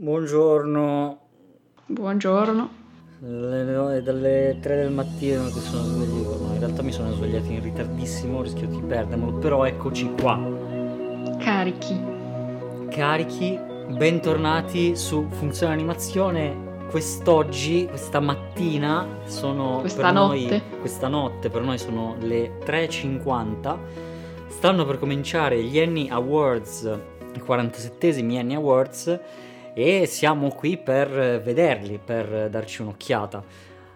Buongiorno. Buongiorno. Le- dalle 3 del mattino che sono sveglio, no, in realtà mi sono svegliato in ritardissimo, rischio di perdermelo, però eccoci qua, Carichi. carichi, bentornati su Funzione Animazione. Quest'oggi, questa mattina, sono Questa per notte. noi, questa notte per noi sono le 3.50. Stanno per cominciare gli Annie Awards, i 47esimi Annie Awards, e siamo qui per vederli, per darci un'occhiata.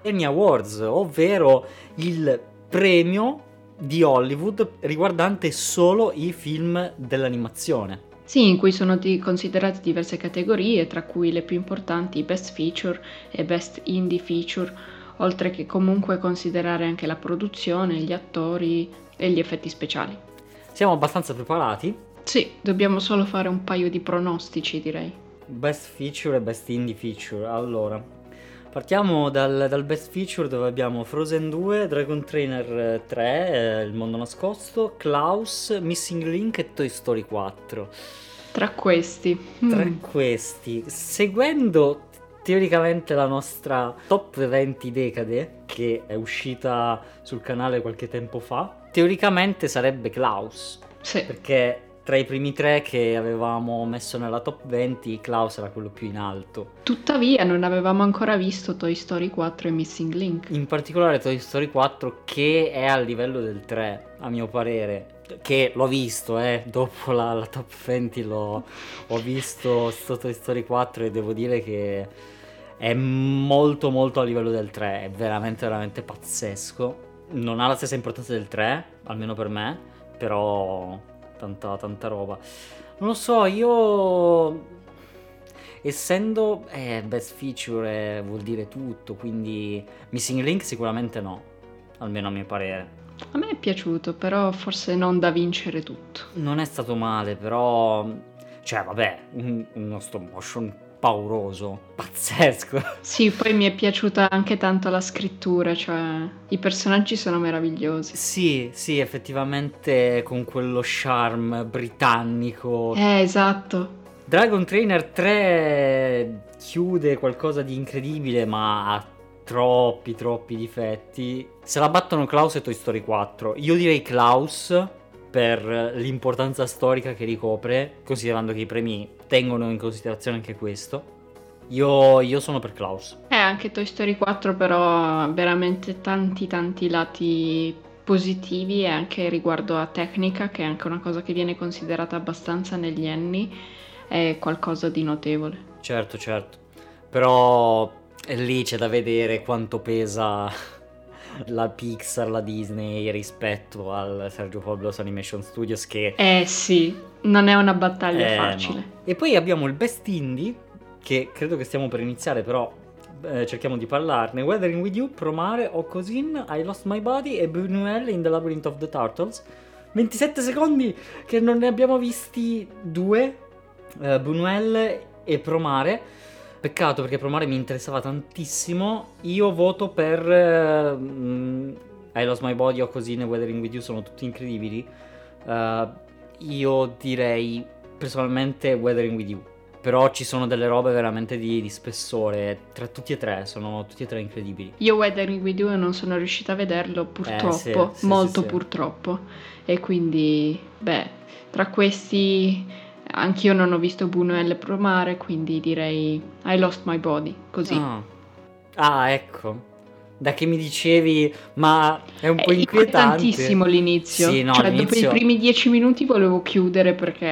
Annie Awards, ovvero il premio di Hollywood riguardante solo i film dell'animazione. Sì, in cui sono di- considerate diverse categorie, tra cui le più importanti Best Feature e Best Indie Feature, oltre che comunque considerare anche la produzione, gli attori e gli effetti speciali. Siamo abbastanza preparati. Sì, dobbiamo solo fare un paio di pronostici, direi. Best feature e best indie feature. Allora, partiamo dal, dal best feature dove abbiamo Frozen 2, Dragon Trainer 3, eh, Il mondo nascosto, Klaus, Missing Link e Toy Story 4. Tra questi, Tra mm, questi, seguendo teoricamente la nostra top 20 decade, che è uscita sul canale qualche tempo fa, teoricamente sarebbe Klaus. sì, Perché tra i primi tre che avevamo messo nella top 20, Klaus era quello più in alto. tuttavia non avevamo ancora visto Toy Story 4 e Missing Link. In particolare Toy Story 4 che è al livello del 3, a mio parere. Che l'ho visto, eh, dopo la, la top 20 l'ho, ho visto sto Toy Story 4 e devo dire che è molto molto a livello del 3, è veramente veramente pazzesco. Non ha la stessa importanza del 3, almeno per me, però tanta tanta roba. Non lo so, io essendo eh, best feature eh, vuol dire tutto, quindi Missing Link sicuramente no, almeno a mio parere. A me è piaciuto, però forse non da vincere tutto. Non è stato male, però cioè vabbè, un- uno stop motion pauroso, pazzesco. Sì, poi mi è piaciuta anche tanto la scrittura, cioè i personaggi sono meravigliosi. Sì, sì, effettivamente con quello charm britannico. Eh, esatto. Dragon Trainer 3 chiude qualcosa di incredibile, ma ha troppi, troppi difetti. Se la battono Klaus e Toy Story 4. Io direi Klaus per l'importanza storica che ricopre, considerando che i premi tengono in considerazione anche questo. Io, io sono per Klaus. Eh, anche Toy Story 4 però ha veramente tanti tanti lati positivi e anche riguardo a tecnica, che è anche una cosa che viene considerata abbastanza negli anni, è qualcosa di notevole. Certo, certo. Però lì c'è da vedere quanto pesa la Pixar, la Disney rispetto al Sergio Pablos Animation Studios che Eh sì, non è una battaglia Eh, facile. no. E poi abbiamo il Best Indie, che credo che stiamo per iniziare, però eh, cerchiamo di parlarne. Weathering With You, Promare, Okosin, I Lost My Body e Buñuel in The Labyrinth of the Turtles. 27 secondi che non ne abbiamo visti due, eh, Buñuel e Promare. Peccato perché Promare mi interessava tantissimo. Io voto per eh, mm, I Lost My Body, Okosin e Weathering With You, sono tutti incredibili. Eh, io direi personalmente Weathering With You. Però ci sono delle robe veramente di, di spessore. Tra tutti e tre, sono tutti e tre incredibili. Io Weathering With You non sono riuscita a vederlo purtroppo, sì, sì, molto sì, sì. purtroppo. E quindi, beh, tra questi anch'io non ho visto Buñuel promare, quindi direi I Lost My Body, così. Ah. Ah, ecco. Da che mi dicevi, ma è un po' È inquietante. tantissimo l'inizio, Sì, no, cioè dopo l'inizio- i primi dieci minuti volevo chiudere perché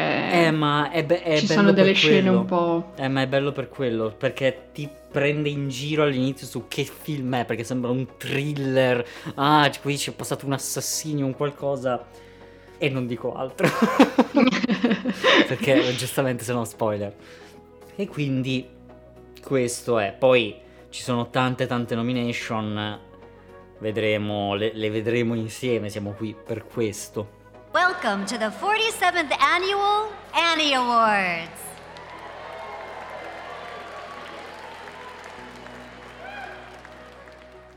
Eh, ma è, be- è ci bello sono delle scene quello. un po'... Eh, ma è bello per quello, perché ti prende in giro all'inizio su che film è, perché sembra un thriller. Ah, qui c'è passato un assassino, un qualcosa. E non dico altro. perché giustamente se no spoiler. E quindi questo è. Poi ci sono tante tante nomination. Vedremo, le, le vedremo insieme, siamo qui per questo. Welcome to the 47th Annual Annie Awards.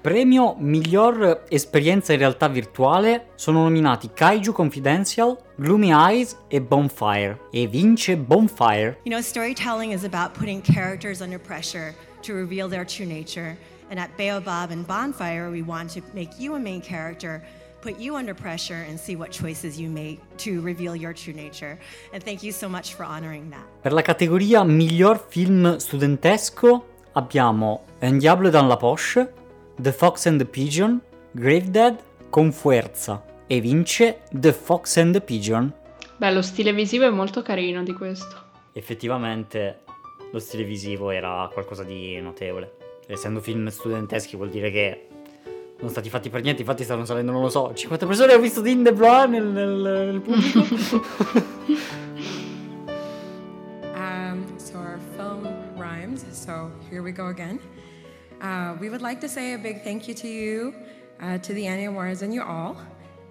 Premio miglior esperienza in realtà virtuale sono nominati Kaiju Confidential, Gloomy Eyes e Bonfire. E vince Bonfire. You know, storytelling is about putting characters under pressure to reveal their true nature. And at Baobab and Bonfire, we want to make you a main character, put you under pressure, and see what choices you make to reveal your true nature. And thank you so much for honoring that. Per la categoria miglior film studentesco abbiamo Un Diablo dans la Poche, The Fox and the Pigeon, Gravedead, con Fuerza. E vince The Fox and the Pigeon. Beh, lo stile visivo è molto carino di questo. Effettivamente lo stile visivo era qualcosa di notevole. Essendo film studenteschi vuol dire che non stati fatti per niente, infatti stanno salendo, non lo so, 50 persone hanno visto Dean De Blois nel, nel, nel pubblico. Um, so our film rhymes. So here we go again. Uh, we would like to say a big thank you to you, uh, to the Annie Awards, and you all,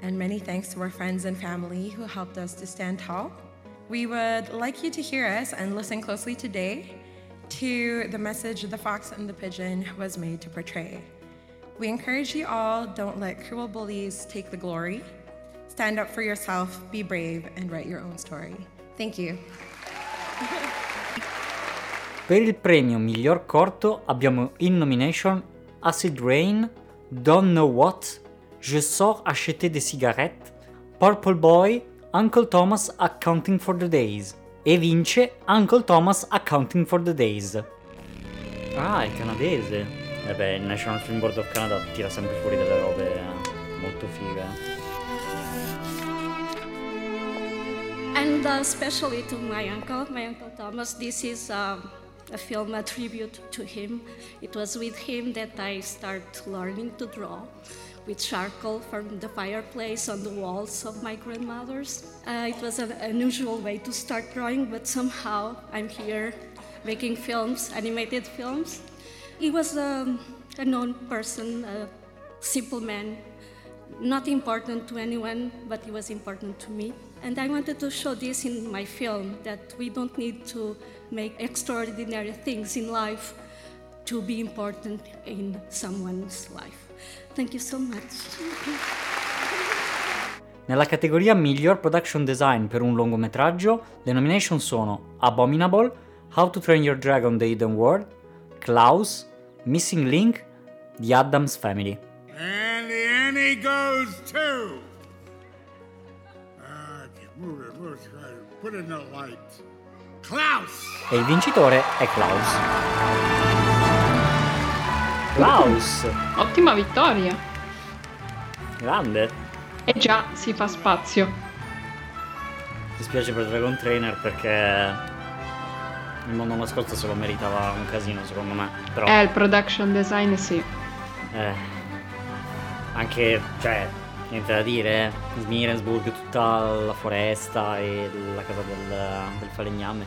and many thanks to our friends and family who helped us to stand tall. We would like you to hear us and listen closely today to the message the fox and the pigeon was made to portray. We encourage you all don't let cruel bullies take the glory. Stand up for yourself, be brave, and write your own story. Thank you. Per il premio miglior corto abbiamo in nomination Acid Rain, Don't Know What, Je sors acheter des cigarettes, Purple Boy, Uncle Thomas Accounting for the Days. E vince Uncle Thomas Accounting for the Days. Ah, è canadese. E beh, il National Film Board of Canada tira sempre fuori delle robe eh, molto fighe. And uh, especially to my uncle, my uncle Thomas, this is um, a film, a tribute to him. It was with him that I started learning to draw with charcoal from the fireplace on the walls of my grandmother's. Uh, it was an unusual way to start drawing, but somehow I'm here making films, animated films. He was um, a known person, a simple man, not important to anyone, but he was important to me. And I wanted to show this in my film that we don't need to make extraordinary things in life to be important in someone's life. Thank you so much. Nella categoria miglior production design per un lungometraggio, le nomination sono Abominable, How to Train Your Dragon The Hidden World, Klaus, Missing Link, The Addams Family. And the Annie goes to. Uh, move it, move it, put it in the light. Klaus! E il vincitore è Klaus. Klaus! Ottima vittoria. Grande! E già si fa spazio. Mi spiace per Dragon Trainer perché il mondo nascosto se lo meritava un casino secondo me. Però Eh, il production design sì. eh, anche, cioè, da dire. Smirensburg, tutta la foresta e la casa del, del falegname.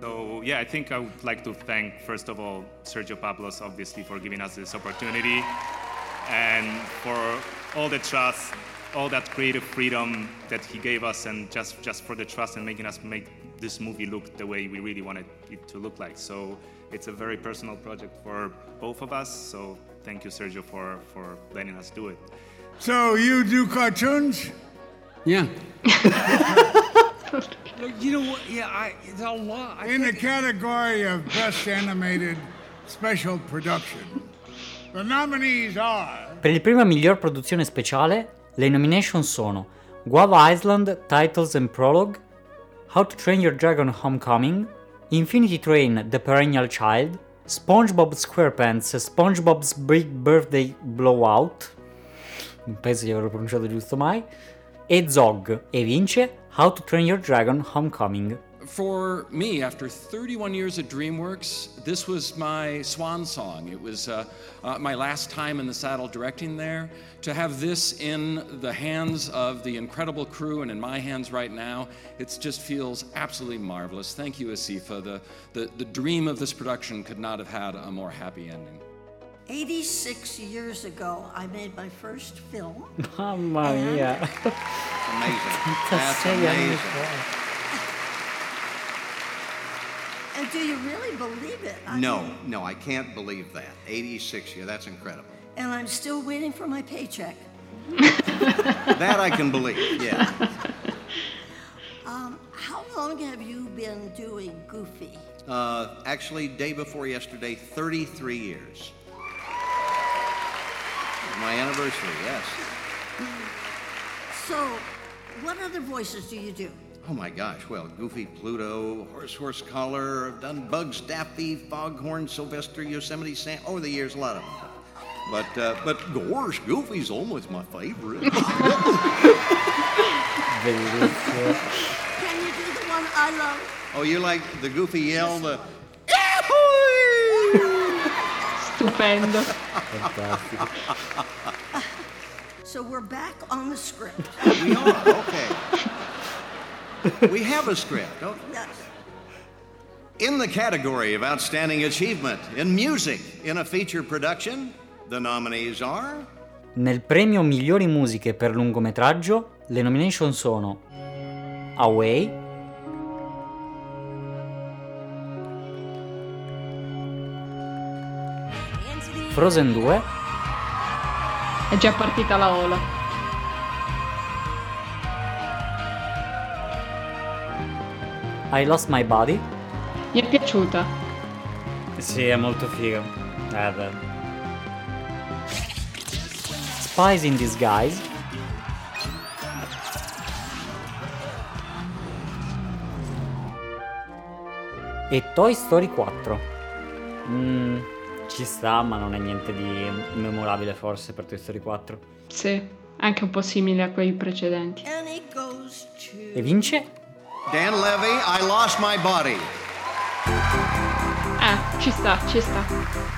So yeah, I think I would like to thank first of all Sergio Pablos, obviously, for giving us this opportunity, and for all the trust, all that creative freedom that he gave us, and just just for the trust and making us make this movie look the way we really wanted it to look like. So it's a very personal project for both of us. So thank you, Sergio, for for letting us do it. So you do cartoons? Yeah. You know what? Yeah, I, it's a lot. I In the category of Best Animated Special Production, the nominees are Per il primo miglior produzione speciale, le nomination sono Guava Island Titles and Prologue, How to Train Your Dragon Homecoming, Infinity Train The Perennial Child, SpongeBob SquarePants SpongeBob's Big Birthday Blowout, non penso di averlo pronunciato giusto mai, e Zog, e vince How to Train Your Dragon Homecoming. For me, after 31 years at DreamWorks, this was my swan song. It was uh, uh, my last time in the saddle directing there. To have this in the hands of the incredible crew and in my hands right now, it just feels absolutely marvelous. Thank you, Asifa. The, the, the dream of this production could not have had a more happy ending. 86 years ago, I made my first film. Mamma mia, Amazing. That's 36 amazing. And do you really believe it? I No, mean, no, I can't believe that. 86 years, that's incredible. and I'm still waiting for my paycheck. That I can believe, yeah. Um, how long have you been doing Goofy? Uh, actually, day before yesterday, 33 years. My anniversary, yes. So, what other voices do you do? Oh my gosh, well, Goofy Pluto, Horse Horse Collar, I've done Bugs Daffy, Foghorn, Sylvester, Yosemite Sam. Over the years, a lot of them. But, uh, but gosh, Goofy's almost my favorite. Can you do the one I love? oh, you like the Goofy yell, the. Stupendo. Fantastico. So we're back on the script. We are, okay. We have a script. Okay. Yes. In the category of Outstanding Achievement in Music in a Feature Production, the nominees are. Nel premio migliori musiche per lungometraggio, le nomination sono Away, Frozen 2, È già partita la ola. I Lost My Body. Mi è piaciuta. Sì, è molto figo. Eh beh. Spies in Disguise. E Toy Story 4. Mm, ci sta, ma non è niente di memorabile forse per Toy Story 4. Sì, anche un po' simile a quei precedenti. E vince? Dan Levy, I Lost My Body. Eh, ci sta, ci sta.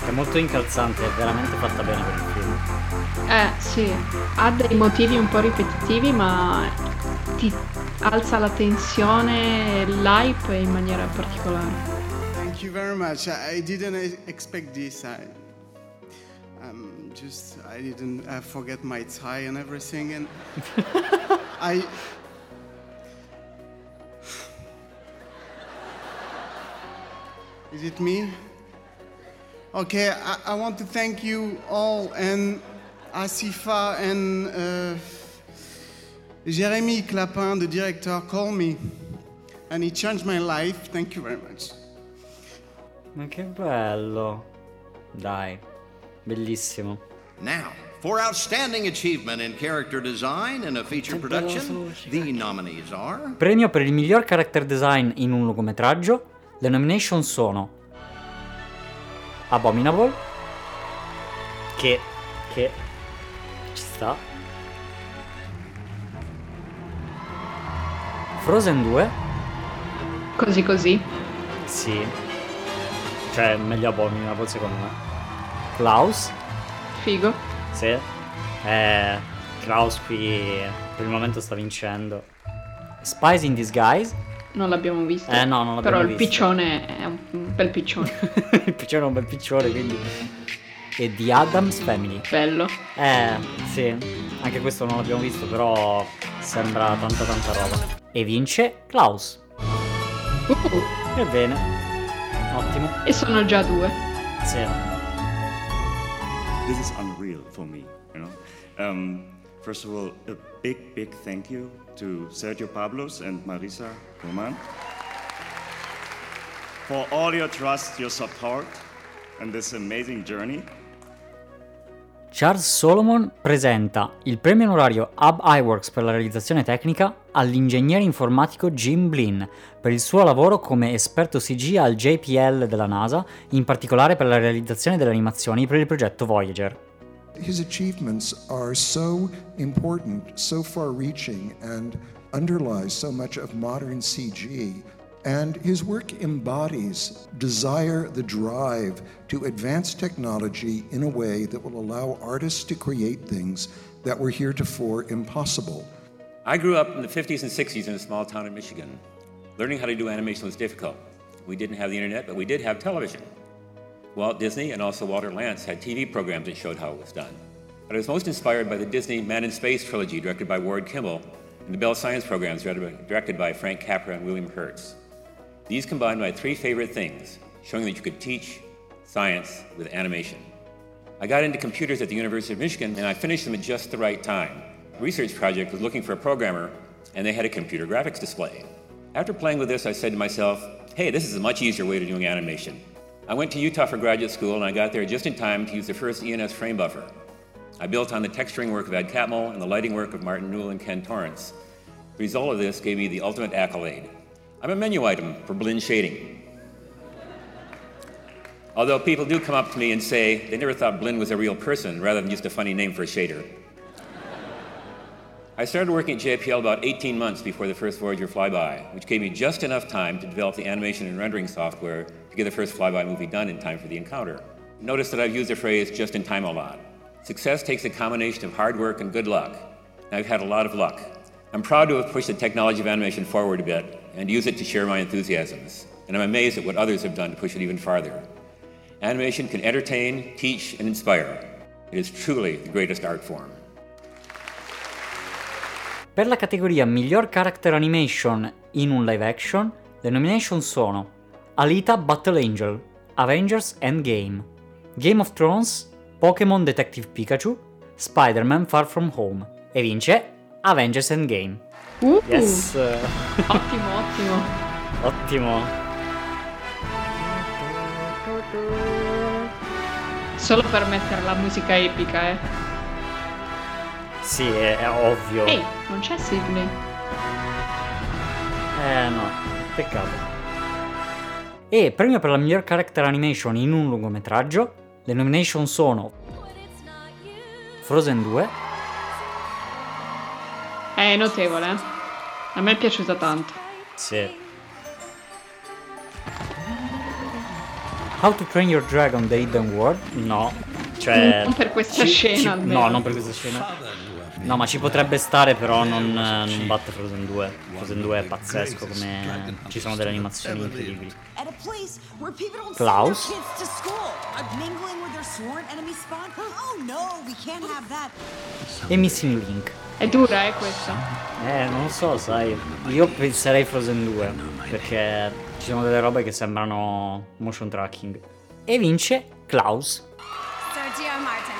È molto incalzante, è veramente fatta bene per il film. Eh, sì, ha dei motivi un po' ripetitivi, ma ti alza la tensione e l'hype in maniera particolare. Thank you very much. I, I didn't expect this. I, um, just I didn't uh, forget my tie and everything, and I. Is it me? Okay, I, I want to thank you all and Asifa and uh, Jeremy Clapin, the director, called me and he changed my life. Thank you very much. Ma che bello. Dai, bellissimo. Now, for Outstanding Achievement in Character Design in a Feature Production, the nominees are. Premio per il miglior character design in un lungometraggio. Le nomination sono Abominable, che, che ci sta, Frozen 2, Così così. sì, cioè meglio Abominable secondo me, Klaus, Figo. sì, eh, Klaus qui per il momento sta vincendo, Spies in Disguise, Non l'abbiamo visto. Eh, no, non l'abbiamo Però il visto. piccione è un bel piccione. il piccione è un bel piccione quindi. E The Adams Family. Bello. eh sì. Anche questo non l'abbiamo visto però sembra tanta tanta roba. E vince Klaus. Uh, ebbene ottimo e sono già due. sì this is unreal for me, you know. Um, first of all, a big, big thank you to Sergio Pablos and Marisa Roman for all your trust, your support, and this amazing journey. Charles Solomon presenta il premio onorario Hub iWorks per la realizzazione tecnica all'ingegnere informatico Jim Blinn per il suo lavoro come esperto CG al JPL della NASA, in particolare per la realizzazione delle animazioni per il progetto Voyager. His achievements are so important, so far reaching, and underlies so much of modern CG. And his work embodies desire, the drive to advance technology in a way that will allow artists to create things that were heretofore impossible. I grew up in the 50s and 60s in a small town in Michigan. Learning how to do animation was difficult. We didn't have the internet, but we did have television. Walt Disney and also Walter Lantz had TV programs that showed how it was done. But I was most inspired by the Disney Man in Space trilogy directed by Ward Kimball and the Bell Science programs directed by Frank Capra and William Hertz. These combined my three favorite things, showing that you could teach science with animation. I got into computers at the University of Michigan and I finished them at just the right time. A research project was looking for a programmer and they had a computer graphics display. After playing with this, I said to myself, hey, this is a much easier way to doing animation. I went to Utah for graduate school and I got there just in time to use the first ENS frame buffer. I built on the texturing work of Ed Catmull and the lighting work of Martin Newell and Ken Torrance. The result of this gave me the ultimate accolade. I'm a menu item for Blinn shading. Although people do come up to me and say they never thought Blinn was a real person rather than just a funny name for a shader. I started working at JPL about 18 months before the first Voyager flyby, which gave me just enough time to develop the animation and rendering software to get the first flyby movie done in time for the encounter. Notice that I've used the phrase just in time a lot. Success takes a combination of hard work and good luck. I've had a lot of luck. I'm proud to have pushed the technology of animation forward a bit and use it to share my enthusiasms. And I'm amazed at what others have done to push it even farther. Animation can entertain, teach, and inspire. It is truly the greatest art form. Per la categoria Miglior Character Animation in un live action, le nomination sono Alita Battle Angel, Avengers Endgame, Game of Thrones, Pokémon Detective Pikachu, Spider-Man Far From Home e vince Avengers Endgame. Uh, Yes! Ottimo, ottimo. Ottimo! Solo per mettere la musica epica, eh. Sì, è, è ovvio. Ehi, non c'è Sidney. Eh no, peccato. E premio per la miglior character animation in un lungometraggio. Le nomination sono Frozen 2, È notevole, eh. A me è piaciuta tanto. sì. How to Train Your Dragon The Hidden World? No. Cioè, Non per questa ci- scena, ci-. No, non per questa scena. No, ma ci potrebbe stare, però non, non batte Frozen 2. Frozen 2 è pazzesco, come ci sono delle animazioni incredibili. Klaus. Oh. E Missing Link. È dura, eh, questa. Eh, non lo so, sai. Io penserei Frozen 2, perché ci sono delle robe che sembrano motion tracking. E vince Klaus. Sergio Martin.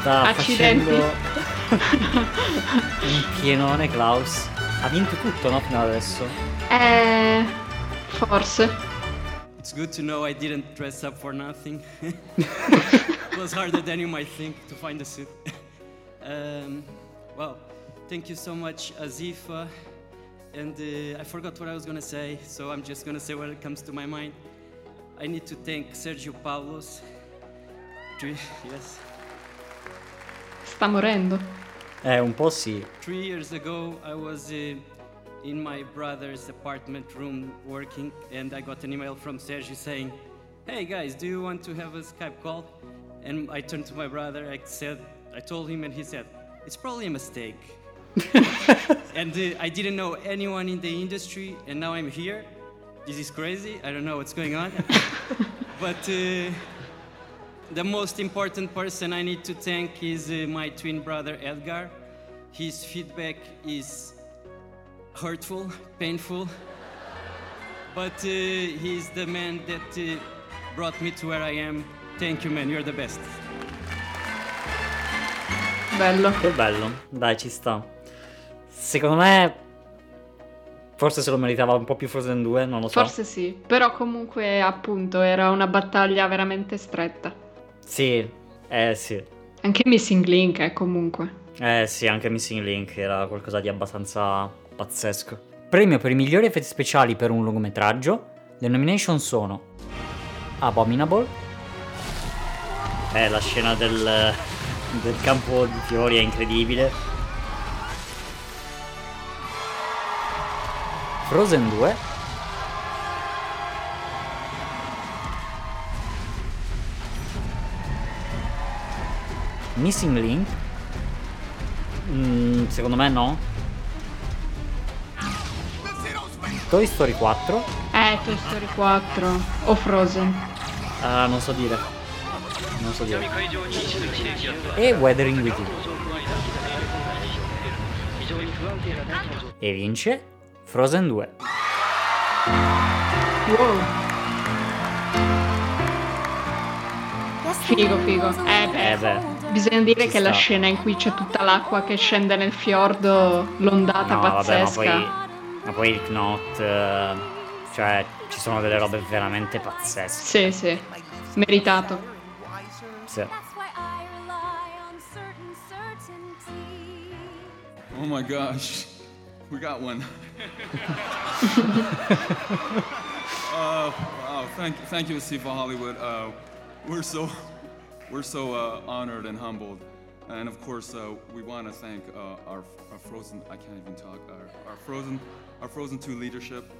Sta Accidenti. facendo un pienone Klaus. Ha vinto tutto, no? Fino adesso. Eh. Forse. It's good to know I didn't dress up for nothing. it was harder than you might think to find a suit. um, well, thank you so much, Azifa. And uh, I forgot what I was gonna say, so I'm just gonna say what comes to my mind. I need to thank Sergio Pavlos. Three, yes. Sta morendo. Eh, un po' sì. Three years ago, I was uh, in my brother's apartment room working, and I got an email from Sergio saying, "Hey guys, do you want to have a Skype call?" And I turned to my brother. I said, I told him, and he said, "It's probably a mistake." and uh, I didn't know anyone in the industry, and now I'm here. This is crazy. I don't know what's going on, but. Uh, the most important person I need to thank is uh, my twin brother Edgar. His feedback is hurtful, painful, but uh, he's the man that uh, brought me to where I am. Thank you, man. You're the best. Bello. Che bello. Dai, ci sta. Secondo me. Forse se lo meritava un po' più Frozen 2, non lo so. Forse sì. Però comunque, appunto, era una battaglia veramente stretta. Sì, eh sì. Anche Missing Link, eh, comunque. Eh sì, anche Missing Link era qualcosa di abbastanza pazzesco. Premio per i migliori effetti speciali per un lungometraggio. Le nomination sono Abominable. Eh, la scena del, del campo di fiori è incredibile. Frozen 2. Missing Link. Mm, secondo me no. Toy Story 4. Eh, Toy Story 4. O Frozen. Ah, non so dire. Non so dire. E Weathering with You. E vince Frozen 2. Wow. Figo, figo. Eh beh. Eh beh. Bisogna dire Ci che la sta. scena in cui c'è tutta l'acqua che scende nel fiordo, l'ondata No, vabbè, ma pazzesca. poi, ma poi il Knot, eh, cioè ci sono delle robe veramente pazzesche. Sì, sì. Meritato. Sì. Oh my gosh, we got one. uh, wow, thank, thank you, Steve Hollywood. Uh, we're so, we're so uh, honored and humbled, and of course, uh, we want to thank uh, our, our Frozen. I can't even talk. Our, our Frozen, our Frozen Two leadership,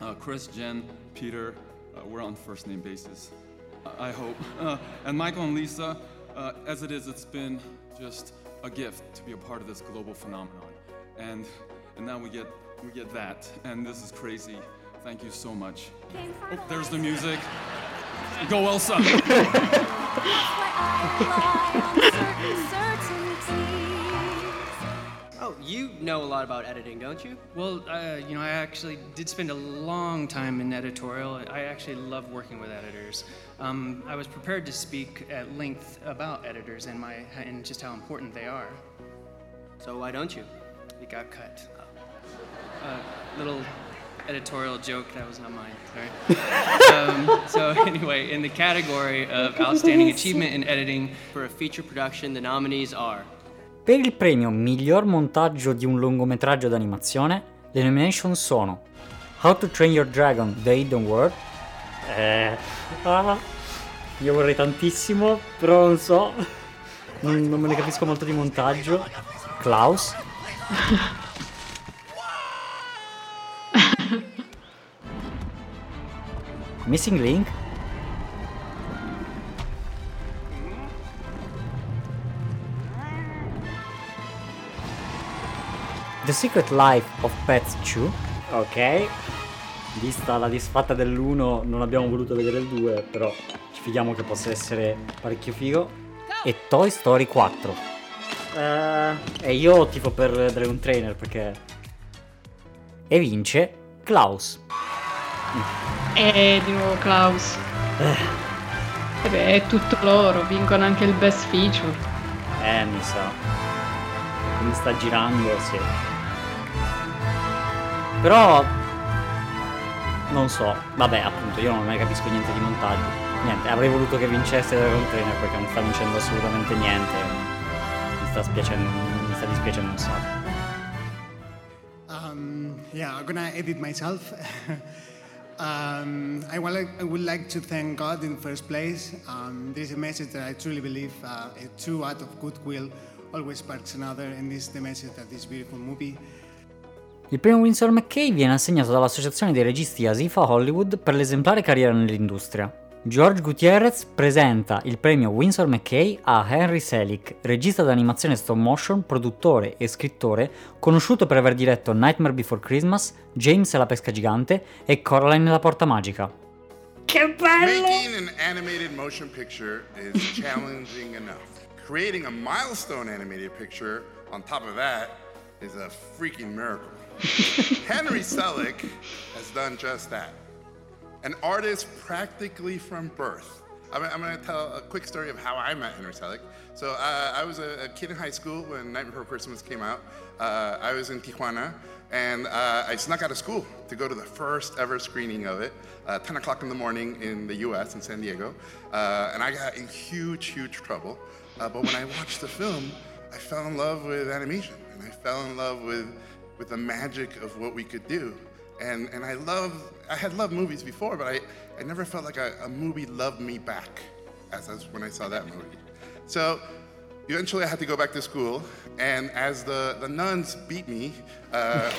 uh, Chris, Jen, Peter. Uh, we're on first name basis. I I hope. Uh, and Michael and Lisa, uh, as it is, it's been just a gift to be a part of this global phenomenon. And and now we get we get that, and this is crazy. Thank you so much. Oh, there's the music. Go Elsa. Oh, you know a lot about editing, don't you? Well, uh, you know, I actually did spend a long time in editorial. I actually love working with editors. Um, I was prepared to speak at length about editors and my and just how important they are. So why don't you? It got cut. Uh, little editorial joke that was not mine. Sorry. um, so anyway, in the category of outstanding achievement in editing For a feature production, the nominees are Per il premio miglior montaggio di un lungometraggio d'animazione, le nomination sono How to Train Your Dragon The Hidden World. Eh, ah, io vorrei tantissimo, però non so. Non, non me ne capisco molto di montaggio. Klaus. Missing Link. The Secret Life of Pets 2. Ok. Vista la disfatta dell'1 non abbiamo voluto vedere il 2, però ci fidiamo che possa essere parecchio figo. E Toy Story 4. Eh, e io tifo per Dragon Trainer perché... E vince Klaus. E di nuovo Klaus. E beh, è tutto loro, vincono anche il best feature. Eh, mi sa. Come sta girando, sì. Però... Non so. Vabbè, appunto, io non ne capisco niente di montaggio. Niente, avrei voluto che vincesse Dragon Trainer perché non sta vincendo assolutamente niente. Mi sta spiacendo, mi sta dispiacendo un sacco. Um, yeah, I'm gonna edit myself. um, I, wanna, I would like to thank God in first place. Um, this is a message that I truly believe uh, a true act of goodwill always sparks another, and this is the message that this beautiful movie. Il premio Winsor McKay viene assegnato dall'Associazione dei registi Asifa Hollywood per l'esemplare carriera nell'industria. George Gutierrez presenta il premio Winsor McKay a Henry Selick, regista d'animazione stop motion, produttore e scrittore, conosciuto per aver diretto Nightmare Before Christmas, James e la pesca gigante e Coraline e la porta magica. Che bello! Making an animated motion picture is challenging enough. Creating a milestone animated picture on top of that is a freaking miracle. Henry Selick has done just that. An artist practically from birth. I'm, I'm going to tell a quick story of how I met Henry. So uh, I was a, a kid in high school when Night Before Christmas came out. Uh, I was in Tijuana, and uh, I snuck out of school to go to the first ever screening of it, uh, 10 o'clock in the morning in the U.S. in San Diego, uh, and I got in huge, huge trouble. Uh, but when I watched the film, I fell in love with animation, and I fell in love with with the magic of what we could do. And, and I love, I had loved movies before, but I, I never felt like a, a movie loved me back as, as when I saw that movie. So eventually I had to go back to school, and as the, the nuns beat me, uh,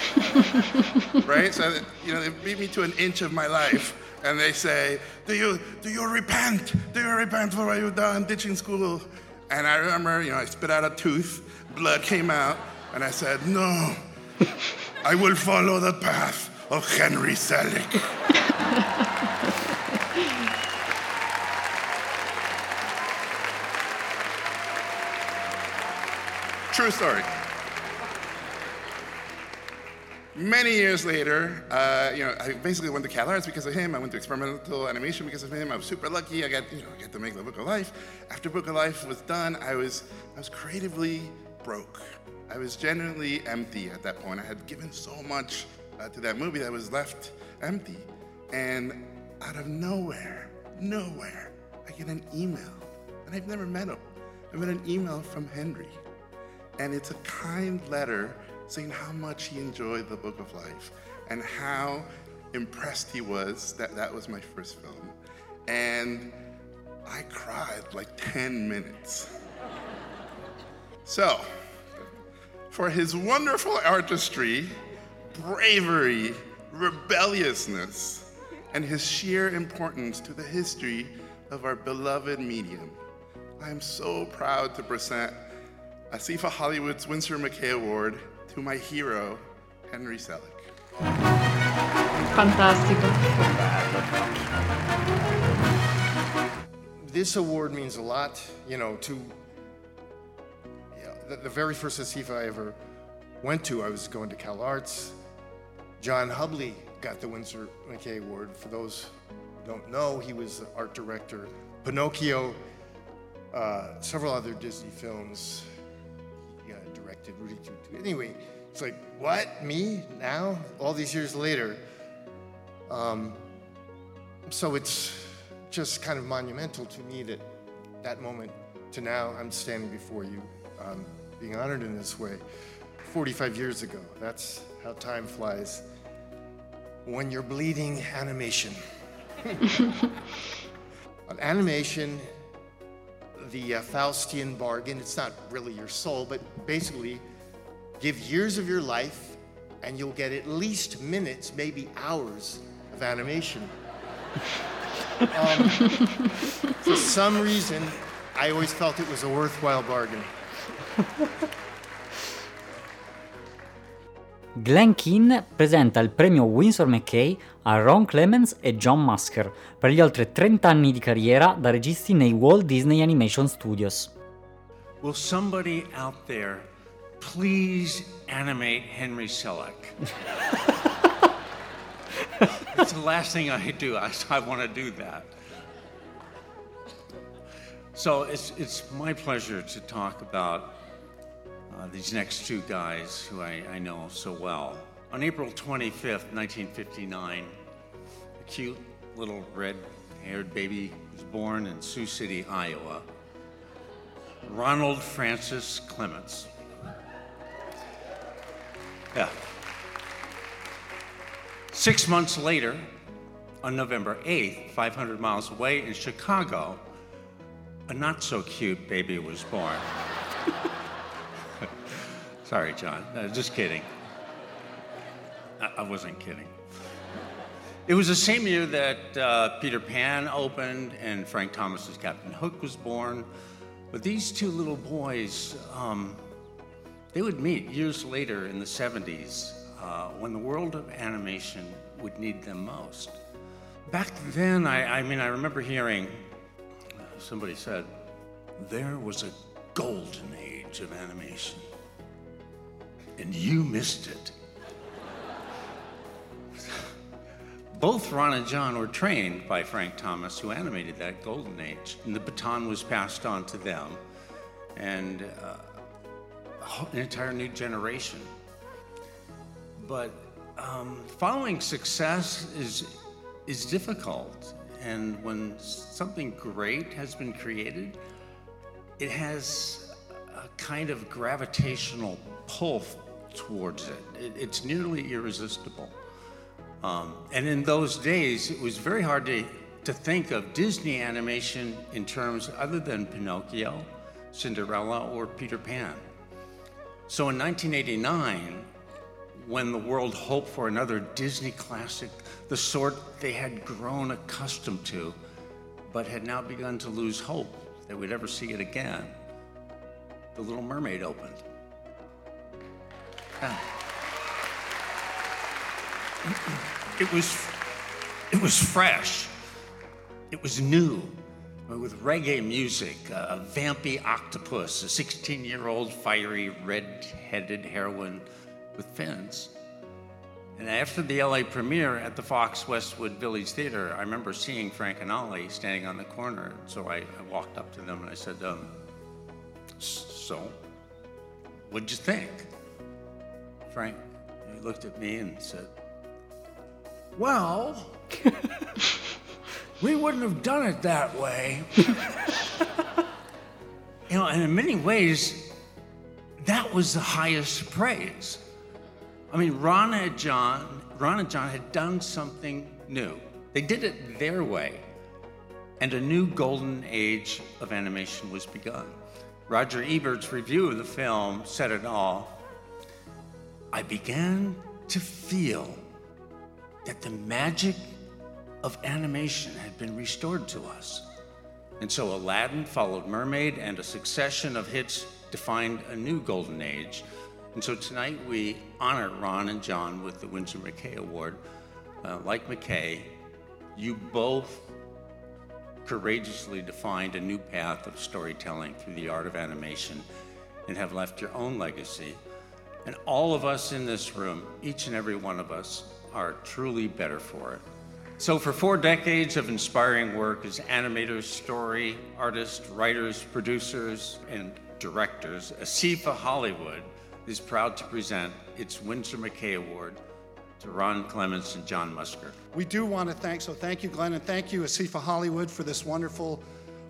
right? So, you know, they beat me to an inch of my life, and they say, do you, do you repent? Do you repent for what you've done ditching school? And I remember, you know, I spit out a tooth, blood came out, and I said, no, I will follow the path of Henry Selick. True story. many years later, uh, you know, I basically went to Cal Arts because of him. I went to experimental animation because of him. I was super lucky. I got, you know, I got to make the Book of Life. After Book of Life was done, I was, I was creatively broke. I was genuinely empty at that point. I had given so much uh, to that movie that was left empty. And out of nowhere, nowhere, I get an email. And I've never met him. I get an email from Henry. And it's a kind letter saying how much he enjoyed the Book of Life and how impressed he was that that was my first film. And I cried like 10 minutes. So, for his wonderful artistry, bravery, rebelliousness, and his sheer importance to the history of our beloved medium, I am so proud to present Asifa Hollywood's Winsor McKay Award to my hero, Henry Selick. Fantastico. This award means a lot, you know, to yeah, the, the very first ASIFA I ever went to, I was going to Cal Arts. John Hubley got the Winsor McKay Award. For those who don't know, he was the art director, Pinocchio, uh, several other Disney films. He uh, directed Rudy Tutu. Anyway, it's like, what? Me? Now? All these years later. Um, so it's just kind of monumental to me that that moment to now I'm standing before you, um, being honored in this way. 45 years ago. That's how time flies. When you're bleeding animation. On animation, the uh, Faustian bargain, it's not really your soul, but basically, give years of your life and you'll get at least minutes, maybe hours of animation. um, for some reason, I always felt it was a worthwhile bargain. Glenn Keane presenta il premio Winsor McKay a Ron Clements e John Musker per gli oltre 30 anni di carriera da registi nei Walt Disney Animation Studios. Will somebody out there please animate Henry Selick? It's the last thing I do. I, I want to do that. So it's, it's my pleasure to talk about uh, these next two guys who I, I know so well. On April 25th, 1959, a cute little red haired baby was born in Sioux City, Iowa. Ronald Francis Clements. Yeah. Six months later, on November 8th, 500 miles away in Chicago, a not so cute baby was born. Sorry, John. Uh, just kidding. I, wasn't kidding. It was the same year that uh, Peter Pan opened and Frank Thomas's Captain Hook was born. But these two little boys, um, they would meet years later in the 70s uh, when the world of animation would need them most. Back then, I, I mean, I remember hearing somebody said, there was a golden age of animation, and you missed it. Both Ron and John were trained by Frank Thomas, who animated that golden age, and the baton was passed on to them, and uh, an entire new generation. But um, following success is is difficult, and when something great has been created, it has a kind of gravitational pull towards it. it it's nearly irresistible. Um, and in those days, it was very hard to, to think of Disney animation in terms other than Pinocchio, Cinderella, or Peter Pan. So in 1989, when the world hoped for another Disney classic, the sort they had grown accustomed to, but had now begun to lose hope that we'd ever see it again, The Little Mermaid opened. It was, it was fresh. It was new, with reggae music, a vampy octopus, a 16 year old fiery red headed heroine with fins. And after the LA premiere at the Fox Westwood Village Theater, I remember seeing Frank and Ollie standing on the corner. So I, I walked up to them and I said, um, So, what'd you think? Frank, he looked at me and said, Well, we wouldn't have done it that way. You know, and in many ways, that was the highest praise. I mean, Ron and John, Ron and John had done something new. They did it their way, and a new golden age of animation was begun. Roger Ebert's review of the film said it all. I began to feel that the magic of animation had been restored to us. And so Aladdin followed Mermaid, and a succession of hits defined a new golden age. And so tonight we honor Ron and John with the Winsor McKay Award. Uh, like McKay, you both courageously defined a new path of storytelling through the art of animation and have left your own legacy. And all of us in this room, each and every one of us, are truly better for it. So, for four decades of inspiring work as animators, story artists, writers, producers, and directors, Asifa Hollywood is proud to present its Winsor McKay Award to Ron Clements and John Musker. We do want to thank, so thank you, Glenn, and thank you, Asifa Hollywood, for this wonderful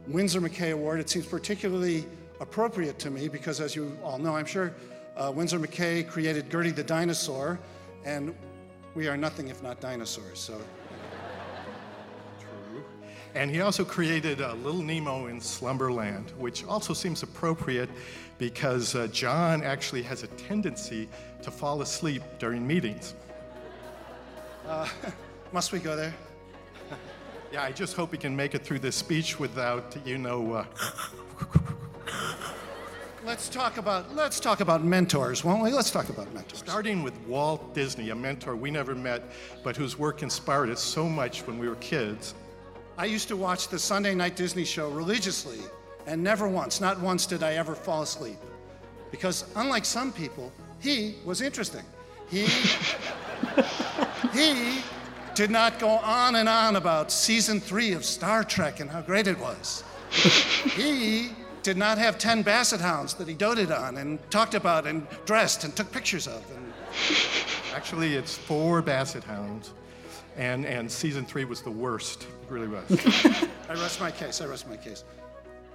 Winsor McKay Award. It seems particularly appropriate to me because, as you all know, I'm sure uh, Winsor McKay created Gertie the dinosaur, and we are nothing if not dinosaurs. So True. And he also created uh, Little Nemo in Slumberland, which also seems appropriate because uh, John actually has a tendency to fall asleep during meetings. uh, must we go there? Yeah, I just hope he can make it through this speech without, you know, uh, Let's talk about let's talk about mentors, won't we? Let's talk about mentors. starting with Walt Disney, a mentor we never met, but whose work inspired us so much when we were kids. I used to watch the Sunday night Disney show religiously, and never once, not once did I ever fall asleep. Because unlike some people, he was interesting. He he did not go on and on about season three of Star Trek and how great it was. he did not have 10 basset hounds that he doted on and talked about and dressed and took pictures of. And Actually, it's four Basset Hounds, and, and season three was the worst. It really was. I rest my case. I rest my case.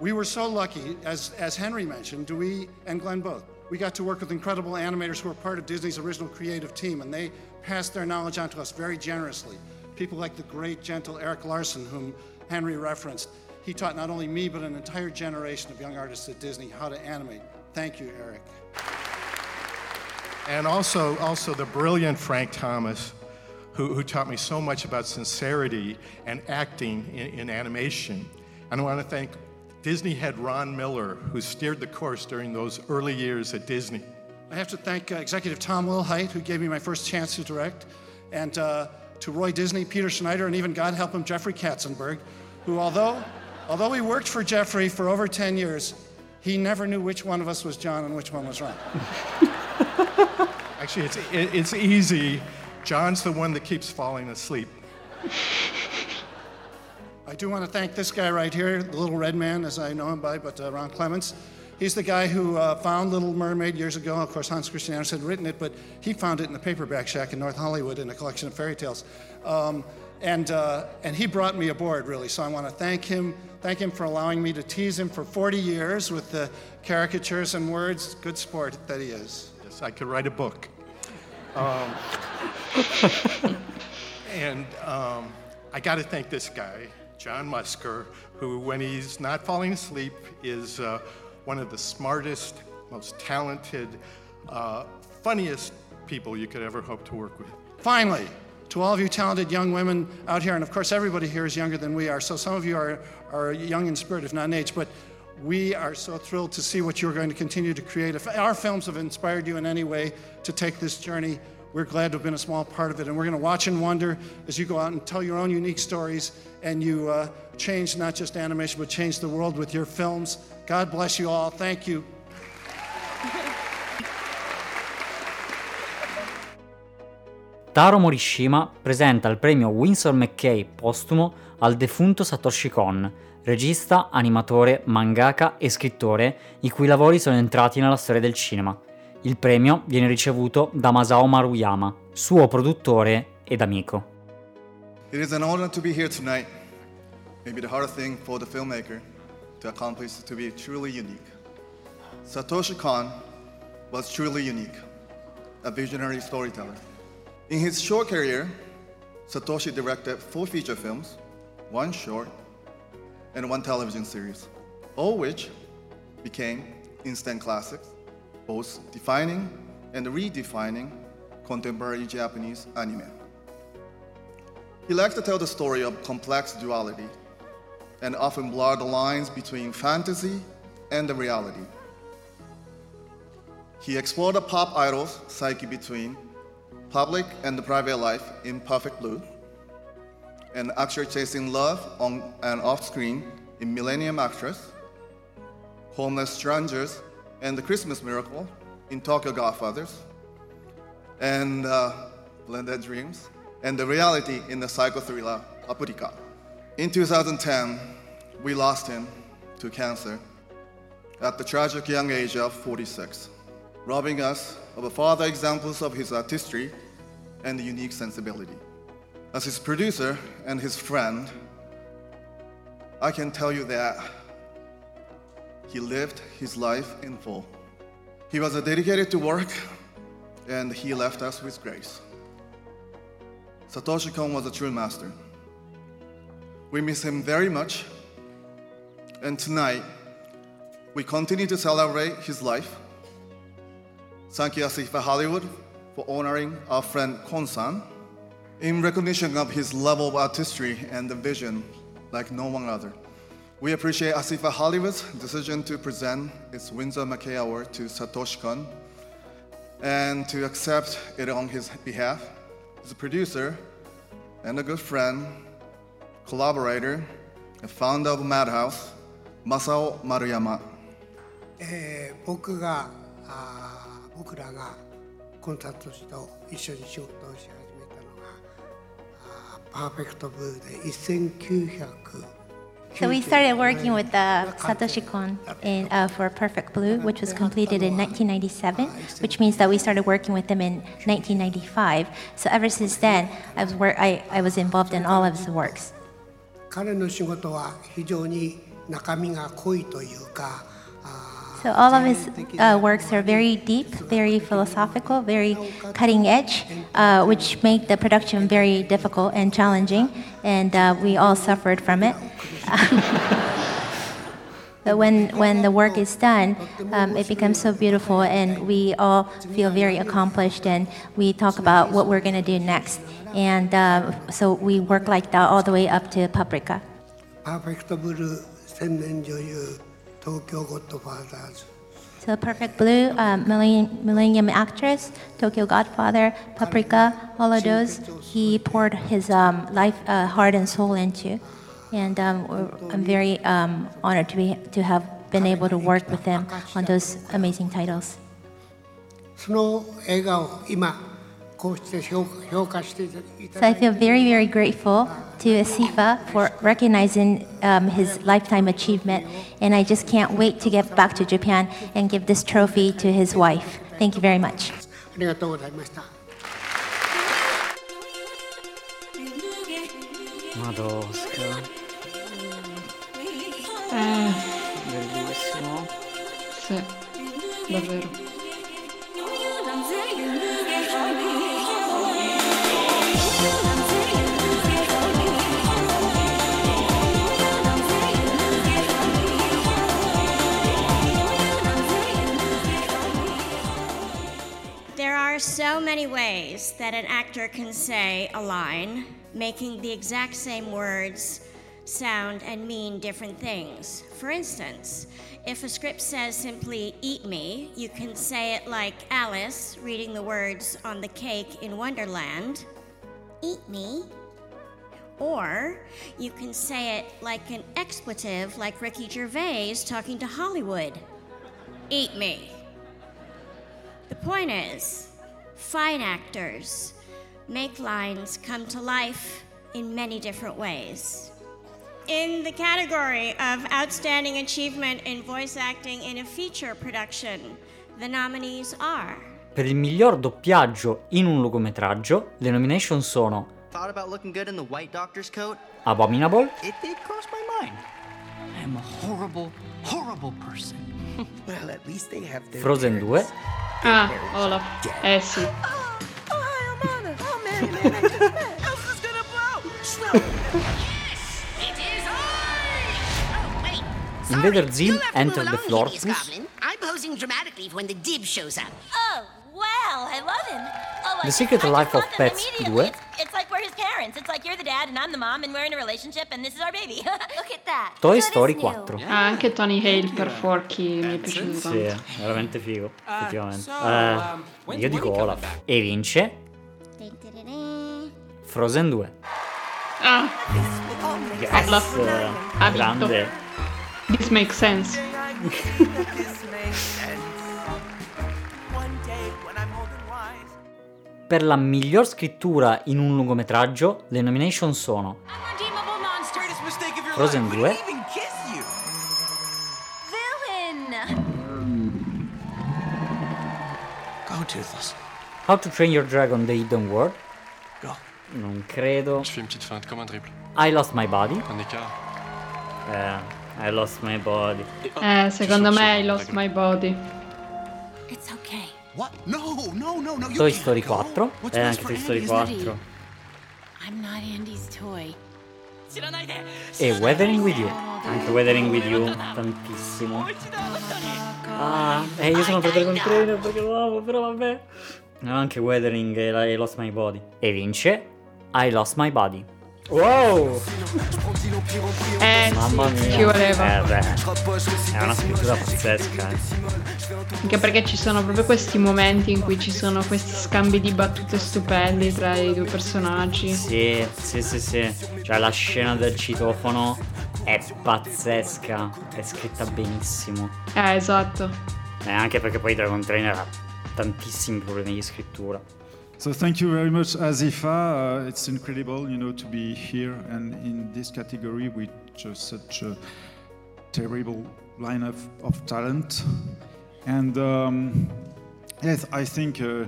We were so lucky, as, as Henry mentioned, Dewey and Glenn both. We got to work with incredible animators who were part of Disney's original creative team, and they passed their knowledge on to us very generously. People like the great, gentle Eric Larson, whom Henry referenced. He taught not only me, but an entire generation of young artists at Disney how to animate. Thank you, Eric. and also, also the brilliant Frank Thomas, who, who taught me so much about sincerity and acting in, in animation. And I want to thank Disney head Ron Miller, who steered the course during those early years at Disney. I have to thank uh, executive Tom Wilhite, who gave me my first chance to direct, and uh, to Roy Disney, Peter Schneider, and even, God help him, Jeffrey Katzenberg, who, although, although he worked for Jeffrey for over 10 years, he never knew which one of us was John and which one was Ron. Actually, it's, it, it's easy. John's the one that keeps falling asleep. I do want to thank this guy right here, the little red man, as I know him by, but uh, Ron Clements. He's the guy who uh, found Little Mermaid years ago. Of course, Hans Christian Andersen had written it, but he found it in a paperback shack in North Hollywood in a collection of fairy tales. Um, and, uh, and he brought me aboard, really. So I want to thank him, thank him for allowing me to tease him for 40 years with the caricatures and words. Good sport that he is. Yes, I could write a book. Um, and um, I got to thank this guy, John Musker, who, when he's not falling asleep, is uh, one of the smartest, most talented, uh, funniest people you could ever hope to work with. Finally, to all of you talented young women out here, and of course, everybody here is younger than we are, so some of you are, are young in spirit, if not in age, but we are so thrilled to see what you're going to continue to create. If our films have inspired you in any way to take this journey, we're glad to have been a small part of it. And we're going to watch and wonder as you go out and tell your own unique stories and you uh, change not just animation, but change the world with your films. God bless you all. Thank you. Taro Morishima presenta il premio Winsor McKay postumo al defunto Satoshi Kon, regista, animatore, mangaka e scrittore, i cui lavori sono entrati nella storia del cinema. Il premio viene ricevuto da Masao Maruyama, suo produttore ed amico. It is an honor to be here tonight. Maybe the hardest thing for the filmmaker to accomplish is to be truly unique. Satoshi Kon was truly unique, a visionary storyteller. In his short career, Satoshi directed four feature films, one short, and one television series, all which became instant classics, both defining and redefining contemporary Japanese anime. He likes to tell the story of complex duality and often blur the lines between fantasy and the reality. He explored the pop idol's psyche between public and the private life in Perfect Blue, and actually chasing love on and off screen in Millennium Actress, Homeless Strangers, and The Christmas Miracle in Tokyo Godfathers, and uh, Blended Dreams, and the reality in the psycho thriller Apurika. In 2010, we lost him to cancer at the tragic young age of 46, robbing us of a further examples of his artistry and unique sensibility. As his producer and his friend, I can tell you that he lived his life in full. He was dedicated to work and he left us with grace. Satoshi Kon was a true master. We miss him very much, and tonight we continue to celebrate his life. Thank you, Asifa Hollywood, for honoring our friend Kon-san in recognition of his level of artistry and the vision like no one other. We appreciate Asifa Hollywood's decision to present its Windsor McKay Award to Satoshi Kon and to accept it on his behalf. As a producer and a good friend, collaborator, and founder of Madhouse, Masao Maruyama. えー僕があー僕らが コンサート氏と一緒に仕事をし始めたのがあーパーフェクトブルーで1900 So we started working with uh, Satoshi Kon in, uh, for Perfect Blue, which was completed in 1997, which means that we started working with him in 1995. So ever since then, I was, wor- I, I was involved in all of his works. 彼の仕事は非常に中身が濃いというか So all of his uh, works are very deep, very philosophical, very cutting edge, uh, which make the production very difficult and challenging, and uh, we all suffered from it. but when, when the work is done, um, it becomes so beautiful, and we all feel very accomplished, and we talk about what we're going to do next. And uh, so we work like that all the way up to Paprika. Tokyo Godfathers. So Perfect Blue, uh, Millennium, Actress, Tokyo Godfather, Paprika, all of those he poured his um, life, uh, heart, and soul into. And um, I'm very um, honored to, be, to have been able to work with him on those amazing titles. So I feel very, very grateful to Asifa for recognizing um, his lifetime achievement, and I just can't wait to get back to Japan and give this trophy to his wife. Thank you very much. Davvero. There are so many ways that an actor can say a line, making the exact same words sound and mean different things. For instance, if a script says simply, eat me, you can say it like Alice reading the words on the cake in Wonderland eat me. Or you can say it like an expletive, like Ricky Gervais talking to Hollywood eat me. The point is, fine actors make lines come to life in many different ways. In the category of Outstanding Achievement in Voice Acting in a Feature Production, the nominees are Per il miglior doppiaggio in un lungometraggio, le nomination sono Thought about looking good in the white doctor's coat? Abominable, It did cross my mind. I'm a horrible, horrible person. well, at least they have their Frozen 2, Ah, Olaf. Eh sì. Invader Zim Enter the Goblin. I'm posing dramatically when the dib shows up. Oh, wow, I love him. Oh, The Secret Life of Pets immediately. 2, It's, it's like we're his parents. It's like you're the dad and I'm the mom and we're in a relationship and this is our baby. Look at that. Toy Story 4. Ah, anche Tony Hale per Forky mi è piaciuto Sì, tanto. è veramente figo, effettivamente. so, Eh, um, io dico Olaf. E vince Frozen 2. Ah, Yes, Olaf ha grande. This makes sense. Per la miglior scrittura in un lungometraggio, le nomination sono Frozen 2, Villain! Go, Toothless. How to Train Your Dragon The Hidden World, Go. non credo, Je fais une petite feinte comme un triple. I Lost My Body, eh, I Lost My Body, Eh, secondo me I lost my body. It's okay. No, no, no, Toy Story go. 4, What's e anche Toy Story Andy is not 4, I'm not Andy's toy. e Weathering With You, anche Weathering With You, tantissimo. Ah, eh, io sono per Dragon Trainer perché lo amo, però vabbè. No, anche Weathering e I Lost My Body. E vince I Lost My Body. Wow! Eh Mamma sì, mia. ci voleva. Eh beh, è una scrittura pazzesca. eh. Anche perché ci sono proprio questi momenti in cui ci sono questi scambi di battute stupendi tra i due personaggi. Sì, sì, sì, sì. Cioè la scena del citofono è pazzesca, è scritta benissimo. Eh, esatto. E anche perché poi Dragon Trainer ha tantissimi problemi di scrittura. So thank you very much, Azifa. Uh, it's incredible, you know, to be here and in this category with just such a terrible lineup of talent. And um, yes, I think uh,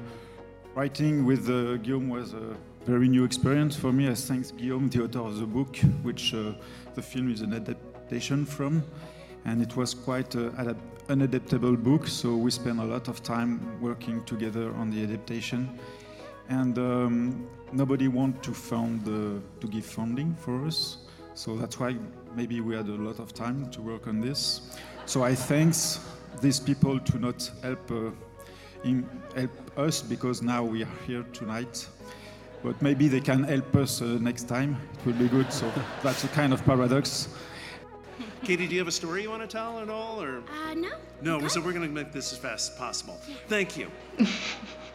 writing with uh, Guillaume was a very new experience for me. As thanks Guillaume, the author of the book, which uh, the film is an adaptation from, and it was quite an adaptable book. So we spent a lot of time working together on the adaptation and um, nobody want to fund the, to give funding for us so that's why maybe we had a lot of time to work on this so i thanks these people to not help uh, in, help us because now we are here tonight but maybe they can help us uh, next time it will be good so that's a kind of paradox Katie, do you have a story you want to tell at all, or? Uh, no. No, so we're going to make this as fast as possible. Thank you.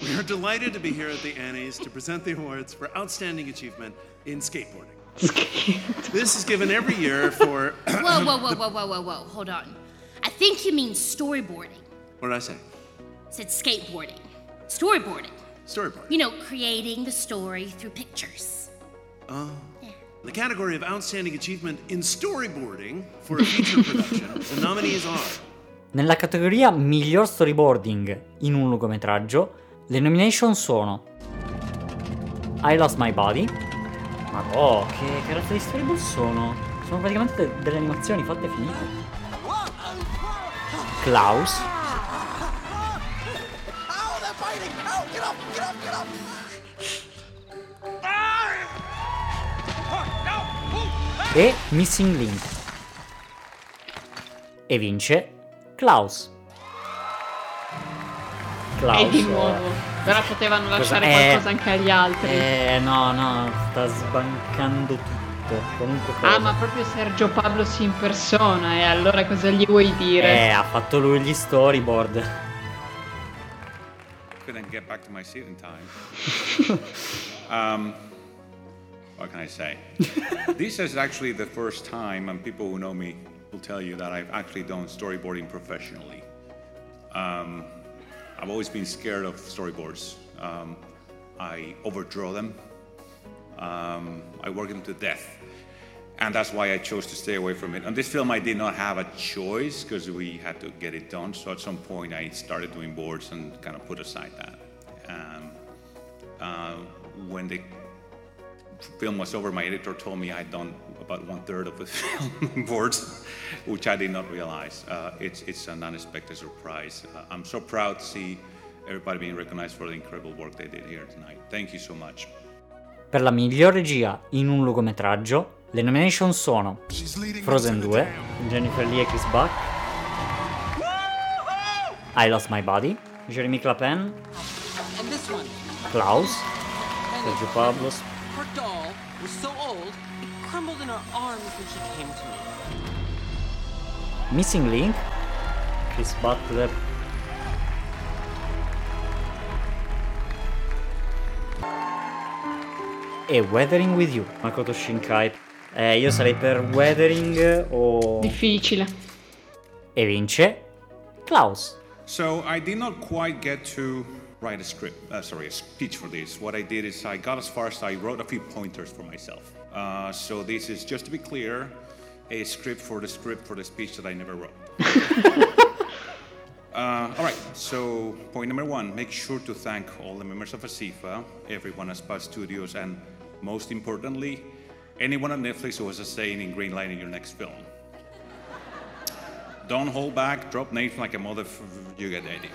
we are delighted to be here at the Annies to present the awards for Outstanding Achievement in Skateboarding. this is given every year for. Whoa, whoa, whoa, whoa, whoa, whoa, whoa. Hold on. I think you mean storyboarding. What did I say? I said skateboarding. Storyboarding. Storyboarding. You know, creating the story through pictures. Oh. The category of Outstanding Achievement in Storyboarding for a feature production, the nominees are. Nella categoria miglior storyboarding in un lungometraggio, le nomination sono I Lost My Body. Ma oh, che carattere di storyboard sono? Sono praticamente de- delle animazioni fatte e finite. Klaus. E Missing Link. E vince Klaus. Klaus. E di nuovo. Però potevano Cosa- lasciare eh, qualcosa anche agli altri. Eh, no, no, sta sbancando tutto. Cosa. Ah, ma proprio Sergio Pablos in persona, e allora cosa gli vuoi dire? Eh, ha fatto lui gli storyboard. couldn't get back to my seat in time. um, what can I say? this is actually the first time, and people who know me will tell you that I've actually done storyboarding professionally. Um, I've always been scared of storyboards. Um, I overdraw them. Um, I work them to death. And that's why I chose to stay away from it. On this film, I did not have a choice because we had to get it done. So at some point, I started doing boards and kind of put aside that. Um, uh, when the film was over, my editor told me I'd done about one third of the film boards, which I did not realize. Uh, it's, it's an unexpected surprise. Uh, I'm so proud to see everybody being recognized for the incredible work they did here tonight. Thank you so much. Per la miglior regia in un lungometraggio, le nomination sono Frozen 2, Jennifer Lee e Chris Buck, I Lost My Body, Jeremy Clapen, one. Klaus, Sergio Pablos, Her doll was so crumbled in her arms when she came to me. Missing Link, Chris Butler, e Weathering with You, Makoto Shinkai. Eh, io sarei per Weathering o... Difficile. E vince Klaus. So I did not quite get to write a script, uh, sorry, a speech for this. What I did is I got as far as I wrote a few pointers for myself. Uh, so this is, just to be clear, a script for the script for the speech that I never wrote. Uh, all right, so point number one make sure to thank all the members of ASIFA, everyone at Spot Studios, and most importantly, anyone at Netflix who has a say in greenlighting your next film. Don't hold back, drop names like a mother, you get the idea.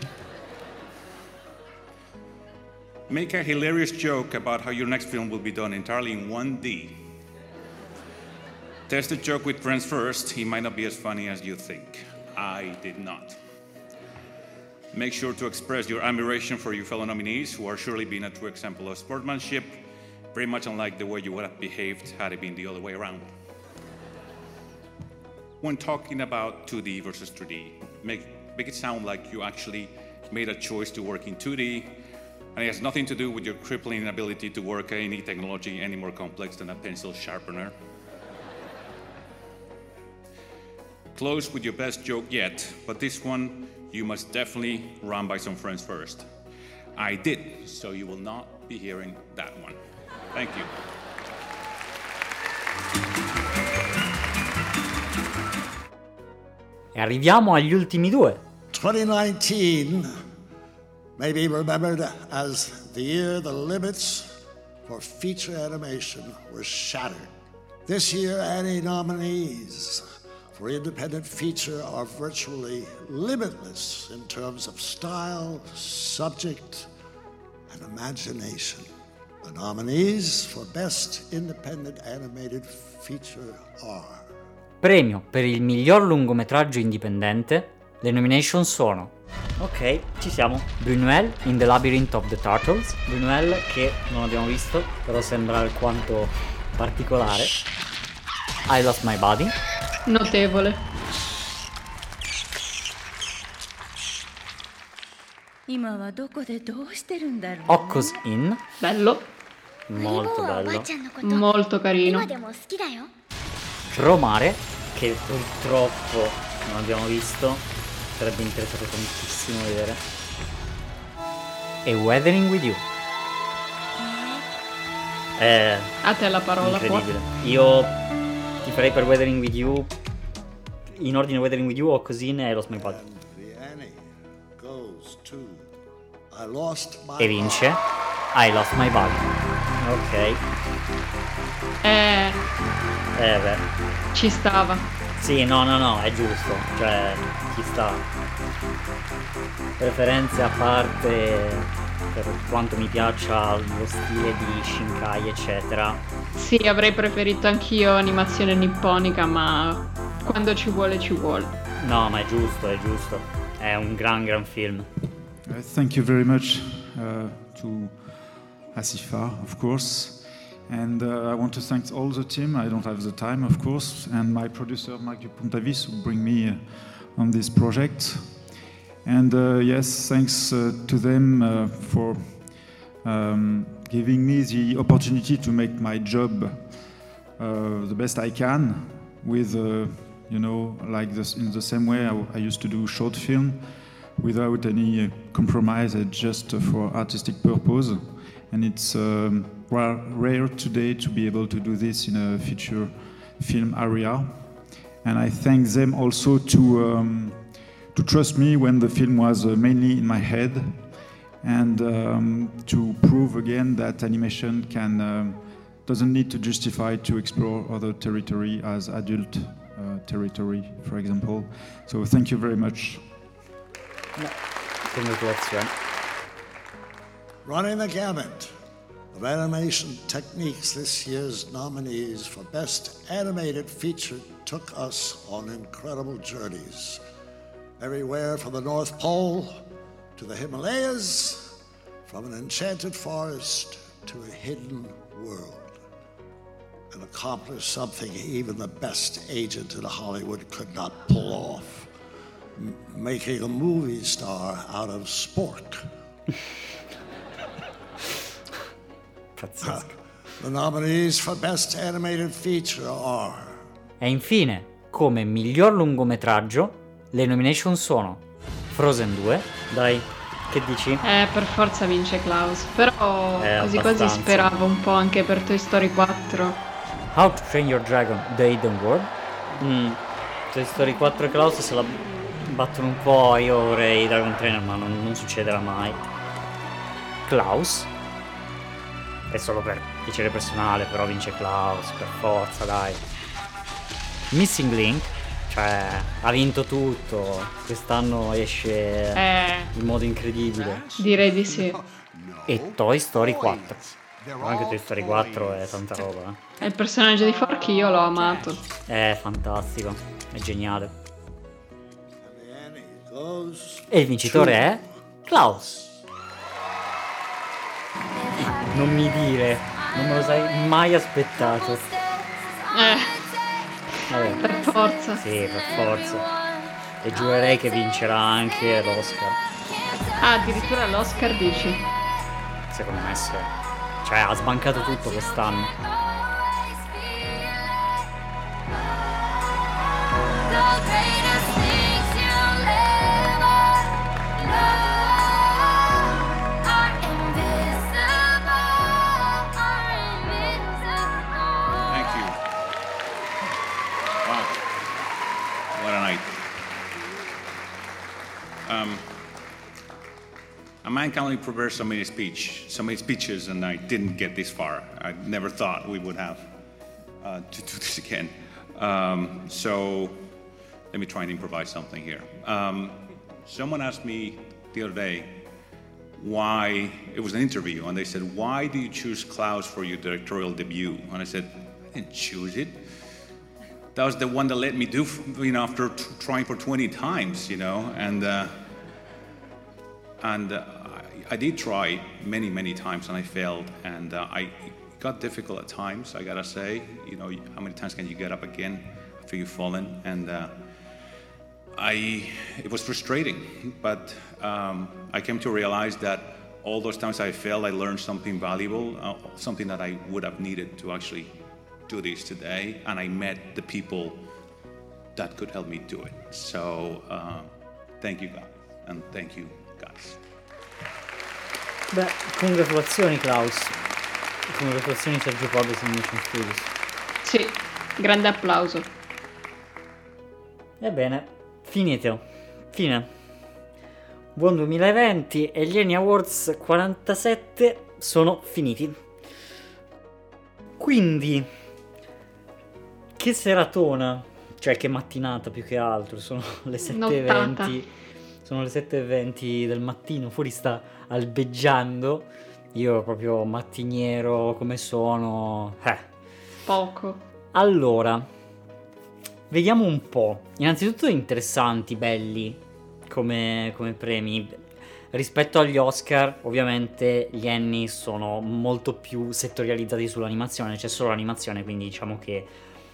Make a hilarious joke about how your next film will be done entirely in 1D. Test the joke with friends first, he might not be as funny as you think. I did not. Make sure to express your admiration for your fellow nominees, who are surely being a true example of sportsmanship, very much unlike the way you would have behaved had it been the other way around. When talking about 2D versus 3D, make, make it sound like you actually made a choice to work in 2D, and it has nothing to do with your crippling inability to work any technology any more complex than a pencil sharpener. Close with your best joke yet, but this one you must definitely run by some friends first. I did, so you will not be hearing that one. Thank you. E arriviamo agli ultimi due. 2019 may be remembered as the year the limits for feature animation were shattered. This year, any nominees for independent feature are virtually limitless in terms of style, subject, and imagination. The nominees for Best Independent Animated Feature are Premio per il miglior lungometraggio indipendente. Le nomination sono Ok, ci siamo. Brunuel in The Labyrinth of the Turtles. Brunuel che non abbiamo visto, però sembra alquanto particolare. I Lost My Body. Notevole. 今はどこでどうしてるんだろう Occos In. Bello. Molto おばあ bello. ちゃんのこと Molto carino. 今でも好きだよ Romare, che purtroppo non abbiamo visto. Sarebbe interessato tantissimo vedere. E Weathering with You. Eh, A te la parola qua. incredibile. Io ti farei per Weathering with You. In ordine Weathering with You o così ne Lost My Body. E vince I Lost My Body. Ok. Eh, Eh beh. ci stava. Sì, no, no, no, è giusto. Cioè, ci sta. Preferenze a parte per quanto mi piaccia lo stile di Shinkai, eccetera. Sì, avrei preferito anch'io animazione nipponica, ma quando ci vuole ci vuole. No, ma è giusto, è giusto. È un gran, gran film. Uh, thank you very much uh, to Asifa, of course. And uh, I want to thank all the team. I don't have the time, of course, and my producer, Mark Puntavis, who bring me uh, on this project. And uh, yes, thanks uh, to them uh, for um, giving me the opportunity to make my job uh, the best I can with, you know, like this in the same way I, I used to do short film without any compromise, just for artistic purpose. And it's um, ra- rare today to be able to do this in a feature film area. And I thank them also to um, to trust me when the film was uh, mainly in my head, and um, to prove again that animation can um, doesn't need to justify to explore other territory as adult uh, territory, for example. So thank you very much. Congratulazioni. Running the gamut of animation techniques, this year's nominees for Best Animated Feature took us on incredible journeys. Everywhere from the North Pole to the Himalayas, from an enchanted forest to a hidden world, and accomplished something even the best agent in Hollywood could not pull off m- making a movie star out of Spork. the nominees for Best Animated Feature are E infine, come miglior lungometraggio, le nomination sono Frozen 2, dai, che dici? Eh, per forza vince Klaus. Però Eh, quasi quasi abbastanza. speravo un po' anche per Toy Story 4. How to Train Your Dragon, The Hidden World. Mm. Toy Story 4 e Klaus se la battono un po', io vorrei Dragon Trainer, ma non, non succederà mai. Klaus. È solo per piacere personale, però vince Klaus, per forza, dai. Missing Link, cioè, ha vinto tutto. Quest'anno esce Eh. in modo incredibile. Direi di sì. E Toy Story 4. Anche Toy Story 4 è tanta roba. eh. E il personaggio di Forky io l'ho amato. È fantastico, è geniale. E il vincitore è Klaus. Non mi dire, non me lo sai mai aspettato. Eh, Vabbè. per forza. Sì, per forza. E giurerei che vincerà anche l'Oscar. Ah, addirittura l'Oscar dici. Secondo me sì. Cioè, ha sbancato tutto quest'anno. Um, a man can only prepare so many speech, so many speeches, and I didn't get this far. I never thought we would have uh, to do this again. Um, so let me try and improvise something here. Um, someone asked me the other day why it was an interview, and they said, "Why do you choose Klaus for your directorial debut?" And I said, "I didn't choose it. That was the one that let me do, you know, after t- trying for 20 times, you know, and." Uh, and uh, I, I did try many, many times, and I failed. And uh, I got difficult at times. I gotta say, you know, how many times can you get up again after you've fallen? And uh, I, it was frustrating, but um, I came to realize that all those times I failed, I learned something valuable, uh, something that I would have needed to actually do this today, and I met the people that could help me do it. So uh, thank you, guys, and thank you. Beh, congratulazioni Klaus. Congratulazioni Sergio Pobes in Mission Studios. Sì, grande applauso. Ebbene, finito. Fine. Buon 2020 e gli Annie Awards 47 sono finiti. Quindi, che seratona, cioè che mattinata più che altro, sono le 7.20. Sono le 7.20 del mattino, fuori sta albeggiando. Io proprio mattiniero come sono. Eh. Poco. Allora, vediamo un po'. Innanzitutto interessanti, belli come, come premi. Rispetto agli Oscar, ovviamente gli Annie sono molto più settorializzati sull'animazione, c'è solo l'animazione, quindi diciamo che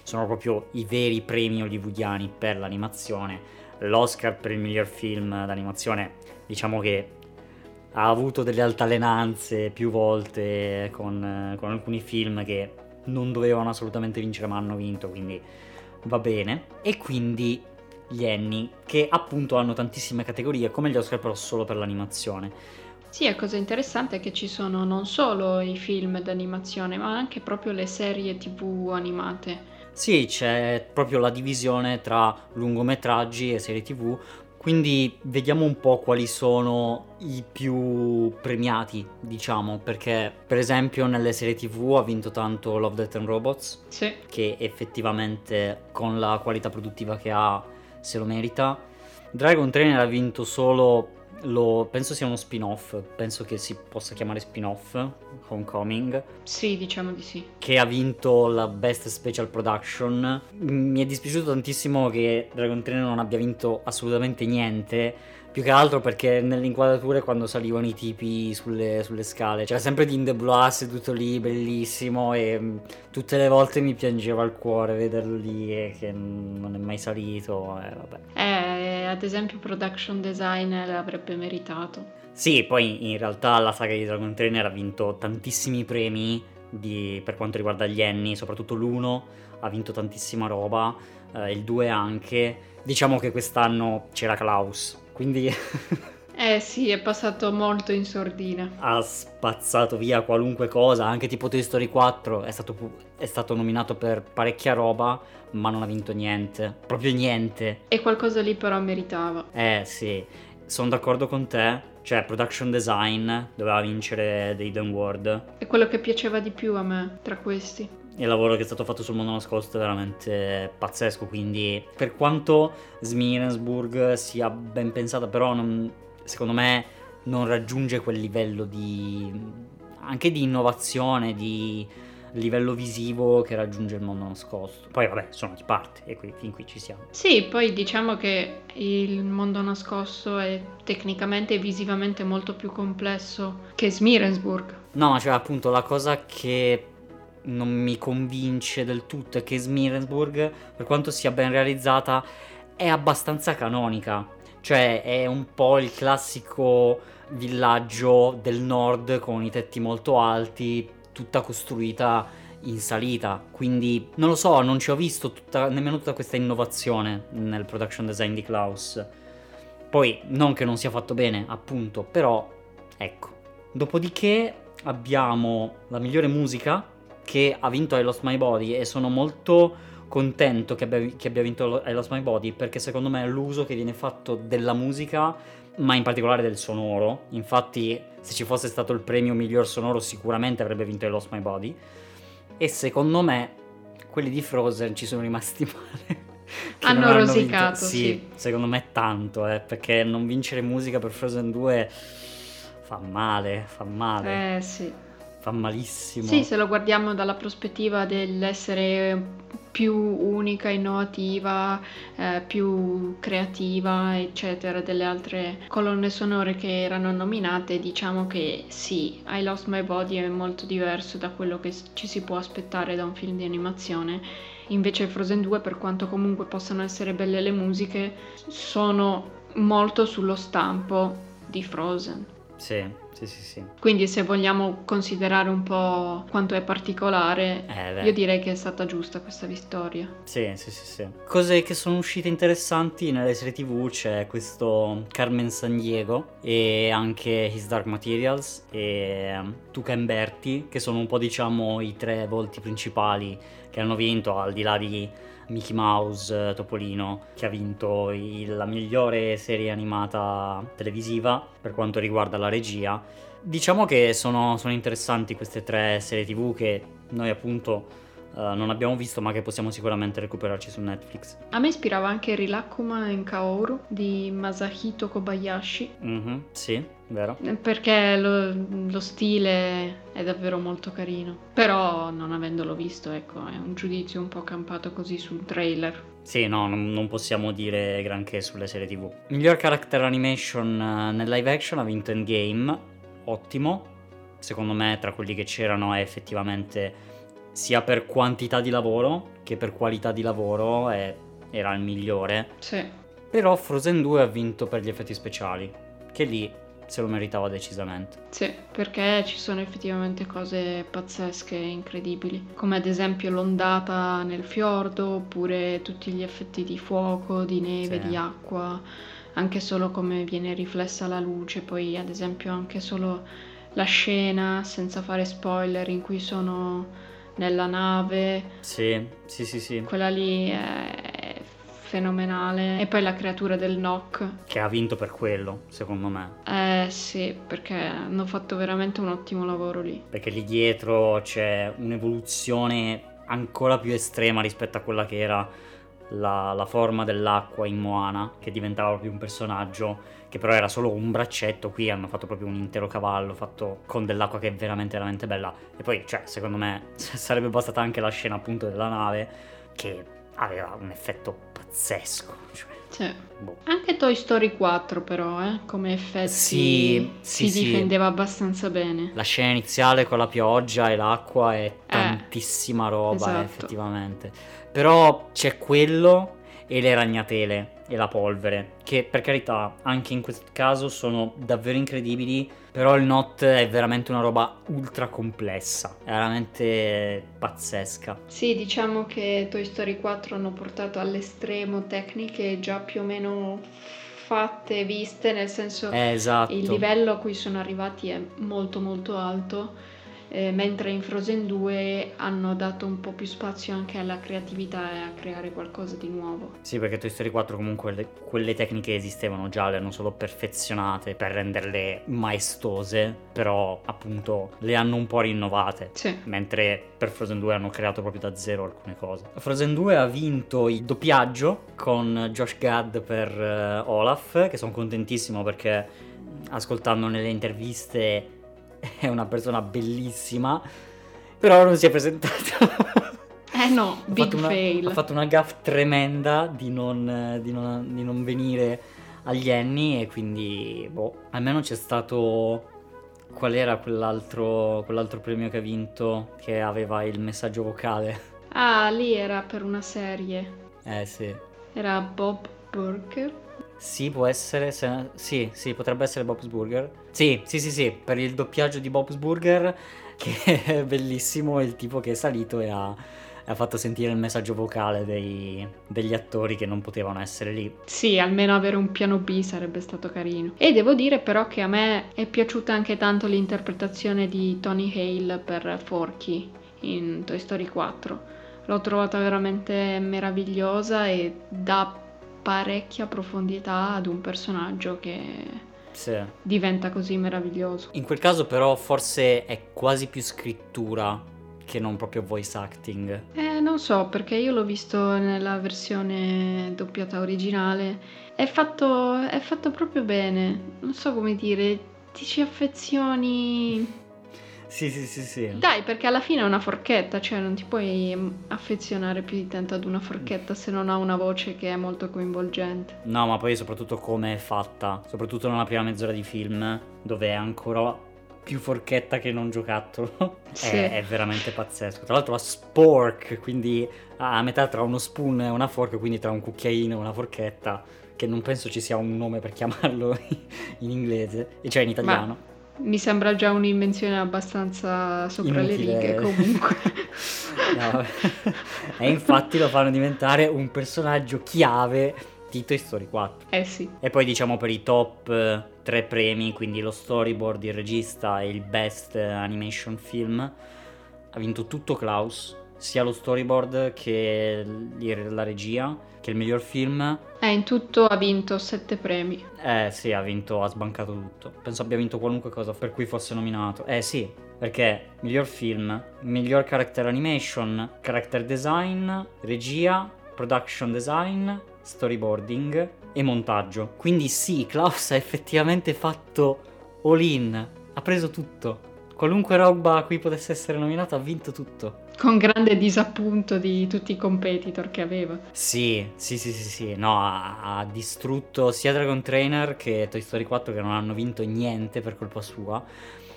sono proprio i veri premi hollywoodiani per l'animazione. L'Oscar per il miglior film d'animazione, diciamo che ha avuto delle altalenanze più volte con, con alcuni film che non dovevano assolutamente vincere ma hanno vinto, quindi va bene. E quindi gli Annie, che appunto hanno tantissime categorie, come gli Oscar però solo per l'animazione. Sì, la cosa interessante è che ci sono non solo i film d'animazione, ma anche proprio le serie TV animate. Sì, c'è proprio la divisione tra lungometraggi e serie TV, quindi vediamo un po' quali sono i più premiati, diciamo, perché per esempio nelle serie TV ha vinto tanto Love, Death and Robots, Sì. che effettivamente con la qualità produttiva che ha se lo merita. Dragon Trainer ha vinto solo lo penso sia uno spin-off, penso che si possa chiamare spin-off, Homecoming, Sì, diciamo di sì. che ha vinto la Best Special Production. Mi è dispiaciuto tantissimo che Dragon Trainer non abbia vinto assolutamente niente. Più che altro perché nelle inquadrature quando salivano i tipi sulle, sulle scale c'era sempre Dean DeBlois seduto lì, bellissimo e mm, tutte le volte mi piangeva il cuore vederlo lì e che non è mai salito e vabbè. Eh, ad esempio production design l'avrebbe meritato. Sì, poi in realtà la saga di Dragon Trainer ha vinto tantissimi premi di- per quanto riguarda gli Annie, soprattutto l'1 ha vinto tantissima roba, eh, il 2 anche. Diciamo che quest'anno c'era Klaus, quindi Eh sì, è passato molto in sordina. ha spazzato via qualunque cosa, anche tipo Toy Story 4 è stato, è stato nominato per parecchia roba, ma non ha vinto niente, proprio niente. E qualcosa lì però meritava. Eh sì, sono d'accordo con te, cioè production design doveva vincere The Hidden World. È quello che piaceva di più a me tra questi. Il lavoro che è stato fatto sul mondo nascosto è veramente pazzesco, quindi per quanto Smirensburg sia ben pensata, però non- secondo me non raggiunge quel livello di anche di innovazione, di livello visivo che raggiunge il mondo nascosto. Poi vabbè, sono di parte e qui, fin qui ci siamo. Sì, poi diciamo che il mondo nascosto è tecnicamente e visivamente molto più complesso che Smirensburg. No, ma cioè appunto la cosa che non mi convince del tutto è che Smirensburg, per quanto sia ben realizzata, è abbastanza canonica. Cioè è un po' il classico villaggio del nord con i tetti molto alti, tutta costruita in salita. Quindi non lo so, non ci ho visto tutta- nemmeno tutta questa innovazione nel production design di Klaus. Poi non che non sia fatto bene, appunto, però ecco. Dopodiché abbiamo la migliore musica che ha vinto I Lost My Body e sono molto contento che abbia, che abbia vinto I Lost My Body perché secondo me l'uso che viene fatto della musica, ma in particolare del sonoro, infatti se ci fosse stato il premio miglior sonoro sicuramente avrebbe vinto I Lost My Body e secondo me quelli di Frozen ci sono rimasti male. Hanno rosicato, vinto. sì. secondo me tanto, eh, perché non vincere musica per Frozen 2 fa male, fa male, Eh sì. Fa malissimo. Sì, se lo guardiamo dalla prospettiva dell'essere più unica, innovativa, eh, più creativa, eccetera, delle altre colonne sonore che erano nominate, diciamo che sì, I Lost My Body è molto diverso da quello che ci si può aspettare da un film di animazione. Invece Frozen 2, per quanto comunque possano essere belle le musiche, sono molto sullo stampo di Frozen. Sì, sì, sì, sì. Quindi se vogliamo considerare un po' quanto è particolare, Eh, io direi che è stata giusta questa vittoria. Sì, sì, sì, sì. Cose che sono uscite interessanti nelle serie TV c'è questo Carmen Sandiego e anche His Dark Materials e um, Tuca Berti, che sono un po' diciamo i tre volti principali che hanno vinto al di là di Mickey Mouse, eh, Topolino, che ha vinto il- la migliore serie animata televisiva per quanto riguarda la regia. Diciamo che sono, sono interessanti queste tre serie TV che noi appunto eh, non abbiamo visto ma che possiamo sicuramente recuperarci su Netflix. A me ispirava anche Rilakuma in Kaoru di Masahito Kobayashi, Mhm, sì, vero. eh, perché lo, lo stile è davvero molto carino. Però non avendolo visto, ecco, è un giudizio un po' campato così sul trailer. Sì, no, non, non possiamo dire granché sulle serie TV. Miglior character animation eh, nel live action ha vinto Endgame, ottimo. Secondo me tra quelli che c'erano è effettivamente sia per quantità di lavoro che per qualità di lavoro è- era il migliore. Sì. Però Frozen 2 ha vinto per gli effetti speciali, che lì se lo meritava decisamente. Sì, perché ci sono effettivamente cose pazzesche e incredibili, come ad esempio l'ondata nel fiordo, oppure tutti gli effetti di fuoco, di neve, Sì. di acqua, anche solo come viene riflessa la luce, poi ad esempio anche solo la scena, senza fare spoiler, in cui sono nella nave, Sì, sì, sì, sì. quella lì è fenomenale. E poi la creatura del Nock. Che ha vinto per quello, secondo me. Eh sì, perché hanno fatto veramente un ottimo lavoro lì. Perché lì dietro c'è un'evoluzione ancora più estrema rispetto a quella che era la, la forma dell'acqua in Moana, che diventava proprio un personaggio che però era solo un braccetto. Qui hanno fatto proprio un intero cavallo fatto con dell'acqua che è veramente, veramente bella. E poi, cioè, secondo me sarebbe bastata anche la scena appunto della nave che aveva un effetto pazzesco. Cioè, Sì. boh. Anche Toy Story 4 però, eh, come effetti Sì, sì, si sì. difendeva abbastanza bene. La scena iniziale con la pioggia e l'acqua è tantissima roba, esatto. eh, effettivamente. Però c'è quello e le ragnatele e la polvere, che per carità anche in questo caso sono davvero incredibili, però il Not è veramente una roba ultra complessa, è veramente pazzesca. Sì, diciamo che Toy Story 4 hanno portato all'estremo tecniche già più o meno fatte, viste, nel senso Eh, esatto. il livello a cui sono arrivati è molto molto alto, eh, mentre in Frozen 2 hanno dato un po' più spazio anche alla creatività e a creare qualcosa di nuovo. Sì, perché Toy Story 4 comunque le- quelle tecniche esistevano già, le hanno solo perfezionate per renderle maestose, però appunto le hanno un po' rinnovate. Sì. Mentre per Frozen 2 hanno creato proprio da zero alcune cose. Frozen 2 ha vinto il doppiaggio con Josh Gad per eh, Olaf, che sono contentissimo perché ascoltando nelle interviste è una persona bellissima, però non si è presentato. Eh no, Ha big una- fail. Ha fatto una gaff tremenda di non, di non- di non venire agli Annie e quindi, boh, almeno c'è stato... Qual era quell'altro, quell'altro premio che ha vinto che aveva il messaggio vocale? Ah, lì era per una serie. Eh sì. Era Bob Burger. Sì, può essere. se- Sì, sì, potrebbe essere Bob's Burger. Sì, sì, sì, sì, per il doppiaggio di Bob's Burger, che è bellissimo, il tipo che è salito e ha, ha fatto sentire il messaggio vocale dei- degli attori che non potevano essere lì. Sì, almeno avere un piano B sarebbe stato carino. E devo dire però che a me è piaciuta anche tanto l'interpretazione di Tony Hale per Forky in Toy Story 4. L'ho trovata veramente meravigliosa e dà parecchia profondità ad un personaggio che Sì. diventa così meraviglioso. In quel caso però forse è quasi più scrittura che non proprio voice acting. Eh, non so, perché io l'ho visto nella versione doppiata originale. È fatto, è fatto proprio bene. Non so come dire, ti ci affezioni. Sì, sì, sì, sì. Dai, perché alla fine è una forchetta, cioè non ti puoi mm, affezionare più di tanto ad una forchetta se non ha una voce che è molto coinvolgente. No, ma poi soprattutto come è fatta, soprattutto nella prima mezz'ora di film, dove è ancora più forchetta che non giocattolo. Sì. È, è veramente pazzesco. Tra l'altro ha spork, quindi a metà tra uno spoon e una forca, quindi tra un cucchiaino e una forchetta, che non penso ci sia un nome per chiamarlo in inglese, e cioè in italiano. Mi sembra già un'invenzione abbastanza sopra le Inutile. righe comunque. No, e infatti lo fanno diventare un personaggio chiave di Toy Story 4. Eh sì. E poi diciamo per i top eh, tre premi, quindi lo storyboard, il regista e il best animation film, ha vinto tutto Klaus, sia lo storyboard che la regia, che il miglior film. Eh, in tutto ha vinto sette premi. Eh sì, ha vinto, ha sbancato tutto. Penso abbia vinto qualunque cosa per cui fosse nominato. Eh sì, perché miglior film, miglior character animation, character design, regia, production design, storyboarding e montaggio. Quindi sì, Klaus ha effettivamente fatto all in, ha preso tutto. Qualunque roba a cui potesse essere nominato ha vinto tutto. Con grande disappunto di tutti i competitor che aveva. Sì, sì, sì, sì, sì, no, ha, ha distrutto sia Dragon Trainer che Toy Story 4 che non hanno vinto niente per colpa sua.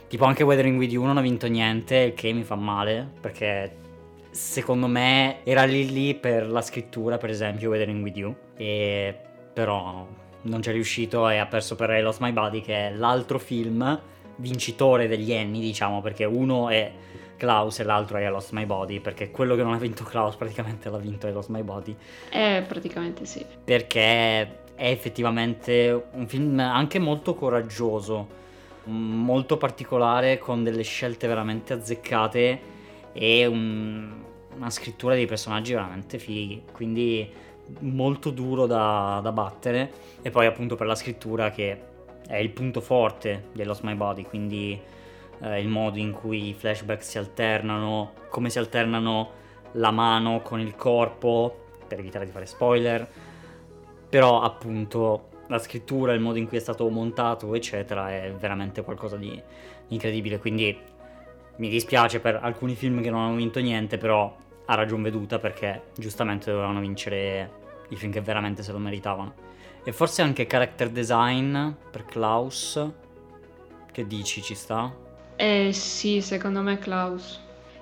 Tipo anche Weathering With You non ha vinto niente, il che mi fa male, perché secondo me era lì lì per la scrittura, per esempio, Weathering With You, e però non c'è riuscito e ha perso per I Lost My Body, che è l'altro film vincitore degli Annie, diciamo, perché uno è Klaus e l'altro è I Lost My Body, perché quello che non ha vinto Klaus praticamente l'ha vinto I Lost My Body. Eh, praticamente sì. Perché è effettivamente un film anche molto coraggioso, molto particolare, con delle scelte veramente azzeccate e un- una scrittura dei personaggi veramente fighi. Quindi molto duro da, da battere. E poi appunto per la scrittura che è il punto forte di I Lost My Body, quindi eh, il modo in cui i flashback si alternano, come si alternano la mano con il corpo, per evitare di fare spoiler, però appunto la scrittura, il modo in cui è stato montato, eccetera, è veramente qualcosa di incredibile, quindi mi dispiace per alcuni film che non hanno vinto niente, però ha ragion veduta perché giustamente dovevano vincere i film che veramente se lo meritavano. E forse anche character design per Klaus, che dici ci sta? Eh sì, secondo me Klaus.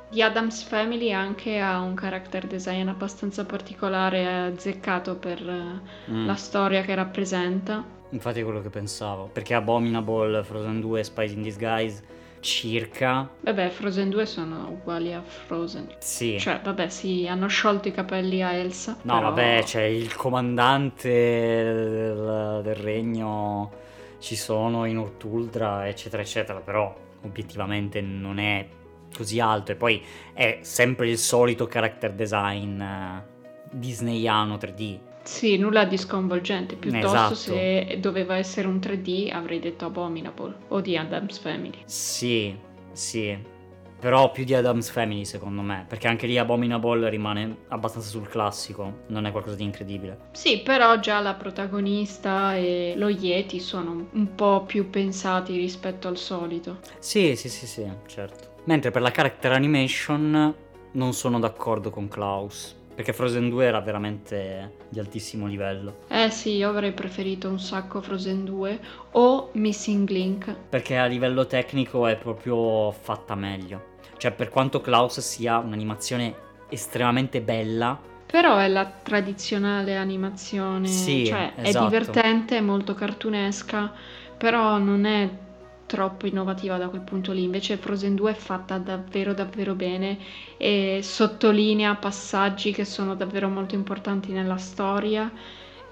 The Adams Family anche ha un character design abbastanza particolare e azzeccato per eh, Mm. la storia che rappresenta. Infatti è quello che pensavo, perché Abominable, Frozen 2 e Spice in Disguise circa... Vabbè, Frozen 2 sono uguali a Frozen. Sì. Cioè, vabbè, sì, hanno sciolto i capelli a Elsa. No, però- vabbè, c'è il comandante del, del regno, ci sono in Urtuldra, eccetera, eccetera, però obiettivamente non è così alto e poi è sempre il solito character design eh, disneyano 3D. Sì, nulla di sconvolgente. Piuttosto, Esatto. se doveva essere un 3D, avrei detto Abominable o The Adams Family. Sì, sì. Però più di Adam's Family secondo me, perché anche lì Abominable rimane abbastanza sul classico, non è qualcosa di incredibile. Sì, però già la protagonista e lo Yeti sono un po' più pensati rispetto al solito. Sì, sì, sì, sì, certo. Mentre per la character animation non sono d'accordo con Klaus, perché Frozen 2 era veramente di altissimo livello. Eh sì, io avrei preferito un sacco Frozen 2 o Missing Link. Perché a livello tecnico è proprio fatta meglio. Cioè, per quanto Klaus sia un'animazione estremamente bella, Però è la tradizionale animazione, Sì, cioè esatto. è divertente, è molto cartunesca, però non è troppo innovativa da quel punto lì. Invece Frozen 2 è fatta davvero davvero bene e sottolinea passaggi che sono davvero molto importanti nella storia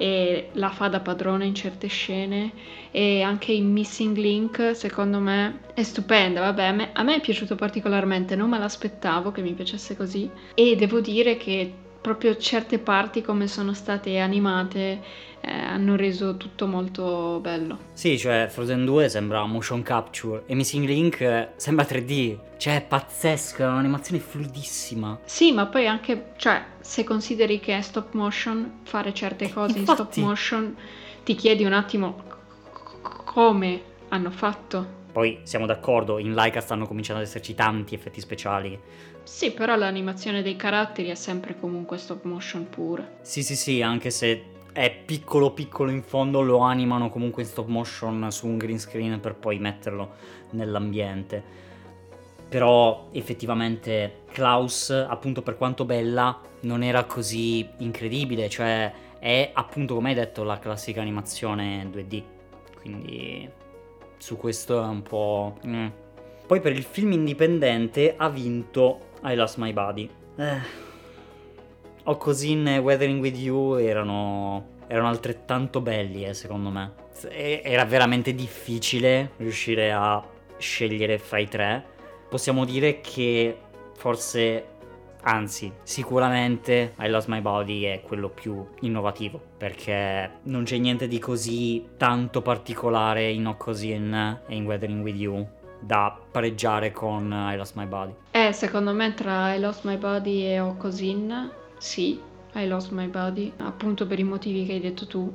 e la fa da padrone in certe scene e anche in Missing Link secondo me è stupenda, vabbè a me è piaciuto particolarmente, non me l'aspettavo che mi piacesse così. E devo dire che proprio certe parti come sono state animate eh, hanno reso tutto molto bello. sì, cioè Frozen 2 sembra motion capture e Missing Link eh, sembra 3D. Cioè, è pazzesco, è un'animazione fluidissima. Sì, ma poi anche, cioè, se consideri che è stop motion, fare certe cose in stop infatti. motion, ti chiedi un attimo come hanno fatto. Poi siamo d'accordo, in Laika stanno cominciando ad esserci tanti effetti speciali. Sì, però l'animazione dei caratteri è sempre comunque stop motion pura. Sì, sì, sì, anche se è piccolo piccolo in fondo, lo animano comunque in stop motion su un green screen per poi metterlo nell'ambiente. Però effettivamente Klaus, appunto per quanto bella, non era così incredibile, cioè è appunto come hai detto la classica animazione 2D. Quindi su questo è un po'... mm. Poi per il film indipendente ha vinto I Lost My Body. Eh, Okosin e Weathering With You erano, erano altrettanto belli, eh, secondo me. Era veramente difficile riuscire a scegliere fra i tre. Possiamo dire che forse, anzi, sicuramente I Lost My Body è quello più innovativo, perché non c'è niente di così tanto particolare in Okosin e in Weathering With You da pareggiare con I Lost My Body. Eh, secondo me tra I Lost My Body e Okosin, sì, I Lost My Body, appunto per i motivi che hai detto tu.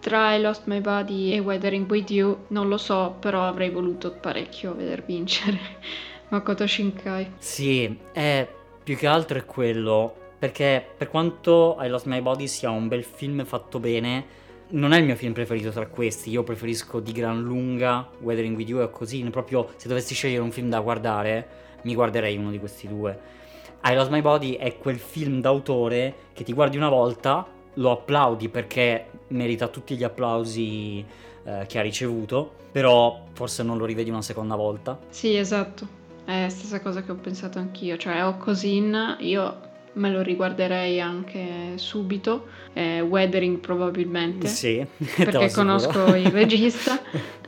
Tra I Lost My Body e Weathering With You, non lo so, però avrei voluto parecchio veder vincere Makoto Shinkai. Sì, è più che altro è quello. Perché per quanto I Lost My Body sia un bel film fatto bene, non è il mio film preferito tra questi. Io preferisco di gran lunga Weathering with You e così. Proprio se dovessi scegliere un film da guardare, mi guarderei uno di questi due. I Lost My Body è quel film d'autore che ti guardi una volta, lo applaudi perché merita tutti gli applausi eh, che ha ricevuto, però forse non lo rivedi una seconda volta. Sì, esatto. è la stessa cosa che ho pensato anch'io, cioè Okosin io me lo riguarderei anche subito, eh, Weathering probabilmente, Sì, perché conosco il regista.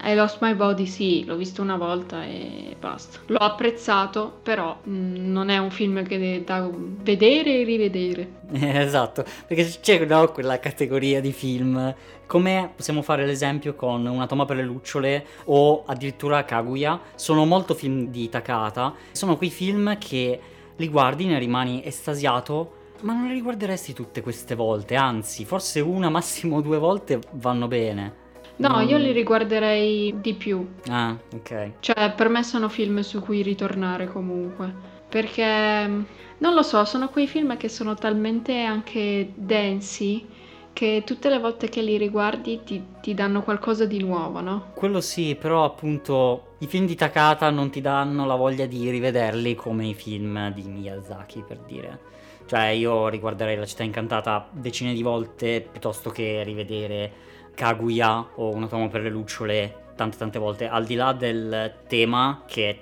I Lost My Body sì, l'ho visto una volta e basta. L'ho apprezzato, però mh, non è un film che da vedere e rivedere. Eh, Esatto, perché c'è no, quella categoria di film, come possiamo fare l'esempio con Una toma per le lucciole o addirittura Kaguya, sono molto film di Takata, sono quei film che li guardi, ne rimani estasiato, ma non li riguarderesti tutte queste volte, anzi, forse una, massimo due volte vanno bene. No, Non- io li riguarderei di più. Ah, ok. Cioè, per me sono film su cui ritornare comunque. Perché, mh, non lo so, sono quei film che sono talmente anche densi che tutte le volte che li riguardi ti, ti danno qualcosa di nuovo, no? Quello sì, però appunto i film di Takata non ti danno la voglia di rivederli come i film di Miyazaki, per dire. Cioè io riguarderei La città incantata decine di volte piuttosto che rivedere Kaguya o Una tomo per le lucciole tante tante volte, al di là del tema che è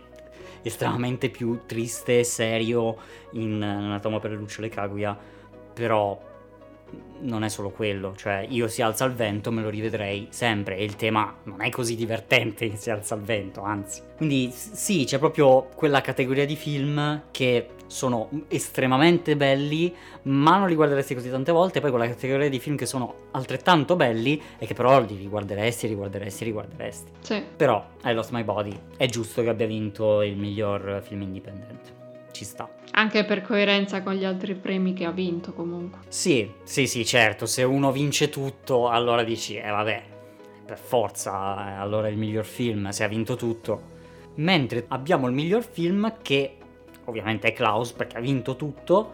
estremamente più triste e serio in Una tomo per le lucciole Kaguya, però non è solo quello, cioè io si alza il vento me lo rivedrei sempre e il tema non è così divertente in si alza il vento, anzi. Quindi sì, c'è proprio quella categoria di film che sono estremamente belli, ma non li guarderesti così tante volte, poi quella categoria di film che sono altrettanto belli e che però li riguarderesti, riguarderesti, riguarderesti. Sì. Però I Lost My Body è giusto che abbia vinto il miglior film indipendente. Ci sta. Anche per coerenza con gli altri premi che ha vinto comunque. Sì, sì, sì, certo, se uno vince tutto, allora dici, eh vabbè, per forza, eh, allora è il miglior film, se ha vinto tutto. Mentre abbiamo il miglior film che ovviamente è Klaus perché ha vinto tutto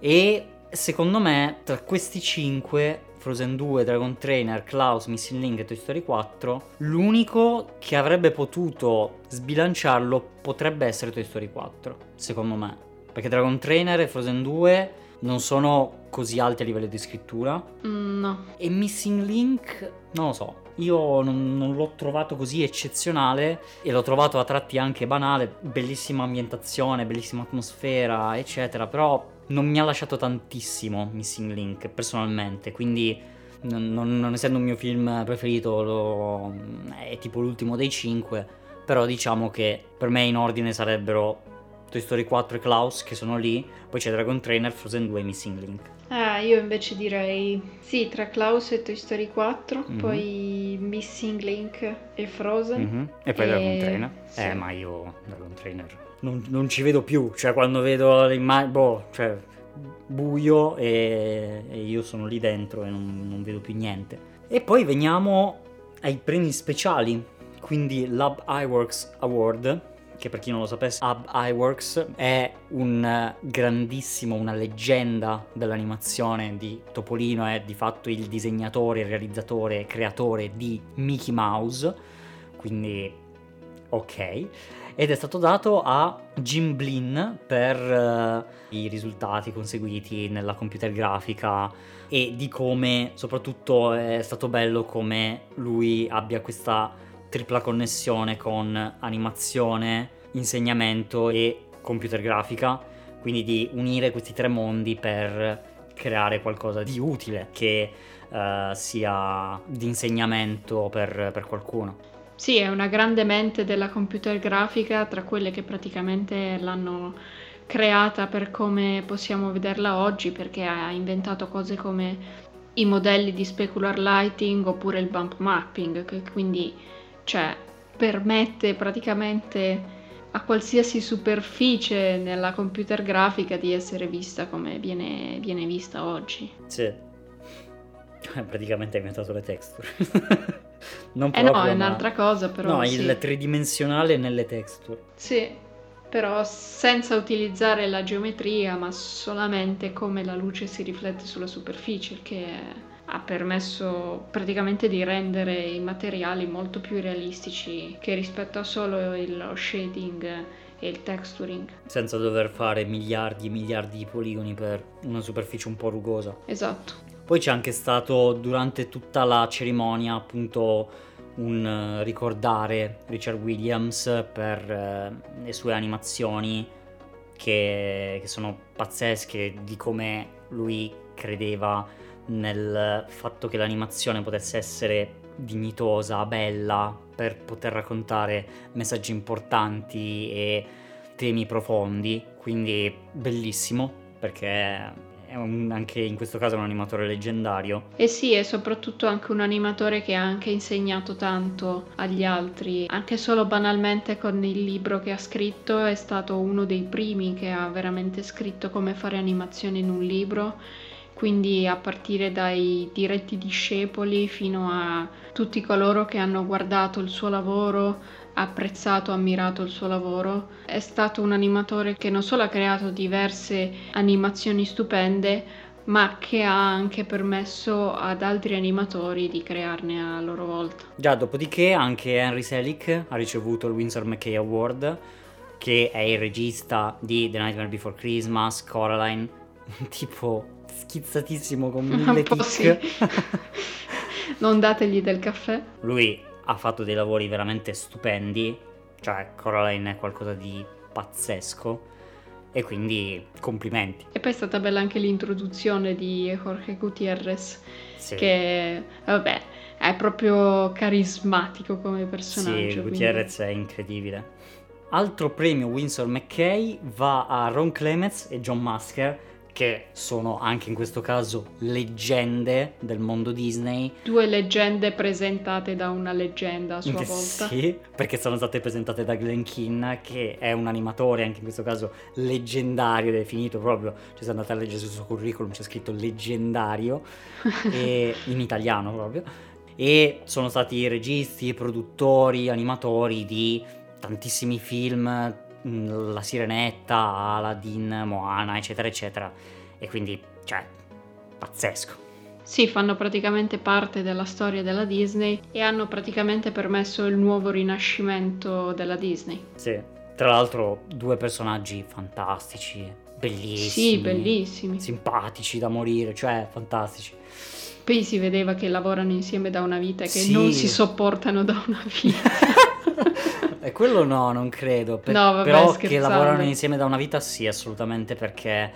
e secondo me tra questi cinque, Frozen 2, Dragon Trainer, Klaus, Missing Link e Toy Story 4, l'unico che avrebbe potuto sbilanciarlo potrebbe essere Toy Story 4, secondo me. Perché Dragon Trainer e Frozen 2 non sono così alti a livello di scrittura. Mm, no. E Missing Link, non lo so, io non, non l'ho trovato così eccezionale e l'ho trovato a tratti anche banale, bellissima ambientazione, bellissima atmosfera, eccetera, però non mi ha lasciato tantissimo Missing Link personalmente, quindi non, non- non essendo un mio film preferito lo- è tipo l'ultimo dei cinque, però diciamo che per me in ordine sarebbero Toy Story 4 e Klaus che sono lì, poi c'è Dragon Trainer, Frozen 2 e Missing Link. Ah, io invece direi sì, tra Klaus e Toy Story 4, Mhm. poi Missing Link e Frozen. Mhm. E poi E- Dragon Trainer. sì. Eh, ma io Dragon Trainer non, non ci vedo più. Cioè, quando vedo l'immagine, boh, cioè, buio e, e io sono lì dentro e non, non vedo più niente. E poi veniamo ai premi speciali. Quindi l'Hub iWorks Award, che per chi non lo sapesse, Hub iWorks è un grandissimo, una leggenda dell'animazione di Topolino, è di fatto il disegnatore, il realizzatore, creatore di Mickey Mouse, quindi ok. Ed è stato dato a Jim Blinn per eh, i risultati conseguiti nella computer grafica e di come soprattutto è stato bello come lui abbia questa tripla connessione con animazione, insegnamento e computer grafica, quindi di unire questi tre mondi per creare qualcosa di utile che eh, sia di insegnamento per, per qualcuno. Sì, è una grande mente della computer grafica, tra quelle che praticamente l'hanno creata per come possiamo vederla oggi, perché ha inventato cose come i modelli di specular lighting oppure il bump mapping, che quindi cioè, permette praticamente a qualsiasi superficie nella computer grafica di essere vista come viene, viene vista oggi. Sì. Praticamente hai inventato le texture. non Eh no, proprio, è ma- un'altra cosa, però No, sì. il tridimensionale nelle texture. Sì, però senza utilizzare la geometria, ma solamente come la luce si riflette sulla superficie, che ha permesso praticamente di rendere i materiali molto più realistici che rispetto a solo il- lo shading e il texturing. Senza dover fare miliardi e miliardi di poligoni per una superficie un po' rugosa. Esatto. Poi c'è anche stato durante tutta la cerimonia appunto un eh, ricordare Richard Williams per eh, le sue animazioni che, che sono pazzesche di come lui credeva nel fatto che l'animazione potesse essere dignitosa, bella, per poter raccontare messaggi importanti e temi profondi, quindi bellissimo perché è un- anche in questo caso un animatore leggendario. E sì, è soprattutto anche un animatore che ha anche insegnato tanto agli altri, anche solo banalmente con il libro che ha scritto, è stato uno dei primi che ha veramente scritto come fare animazione in un libro, quindi a partire dai diretti discepoli fino a tutti coloro che hanno guardato il suo lavoro, apprezzato, ammirato il suo lavoro. È stato un animatore che non solo ha creato diverse animazioni stupende, ma che ha anche permesso ad altri animatori di crearne a loro volta. Già, dopodiché anche Henry Selick ha ricevuto il Winsor McKay Award, che è il regista di The Nightmare Before Christmas, Coraline, tipo schizzatissimo con mille Un po' tic. sì. non dategli del caffè. Lui ha fatto dei lavori veramente stupendi, cioè Coraline è qualcosa di pazzesco e quindi complimenti. E poi è stata bella anche l'introduzione di Jorge Gutierrez, Sì. che vabbè, è proprio carismatico come personaggio. Sì, quindi- Gutierrez è incredibile. Altro premio Winsor McKay va a Ron Clements e John Masker, che sono anche in questo caso leggende del mondo Disney. Due leggende presentate da una leggenda a sua volta. Sì, perché sono state presentate da Glenn Keane, che è un animatore, anche in questo caso leggendario, definito proprio. Cioè, se andate a leggere sul suo curriculum c'è scritto leggendario, e- in italiano proprio. E sono stati registi, produttori, animatori di tantissimi film, mh, La Sirenetta, Aladdin, Moana, eccetera, eccetera. E quindi, cioè, pazzesco. Sì, fanno praticamente parte della storia della Disney e hanno praticamente permesso il nuovo rinascimento della Disney. Sì, tra l'altro due personaggi fantastici, bellissimi. Sì, bellissimi. Simpatici da morire, cioè fantastici. Poi si vedeva che lavorano insieme da una vita e che Sì. non si sopportano da una vita. E quello no, non credo. per- No, vabbè, però che scherzando. lavorano insieme da una vita sì, assolutamente, perché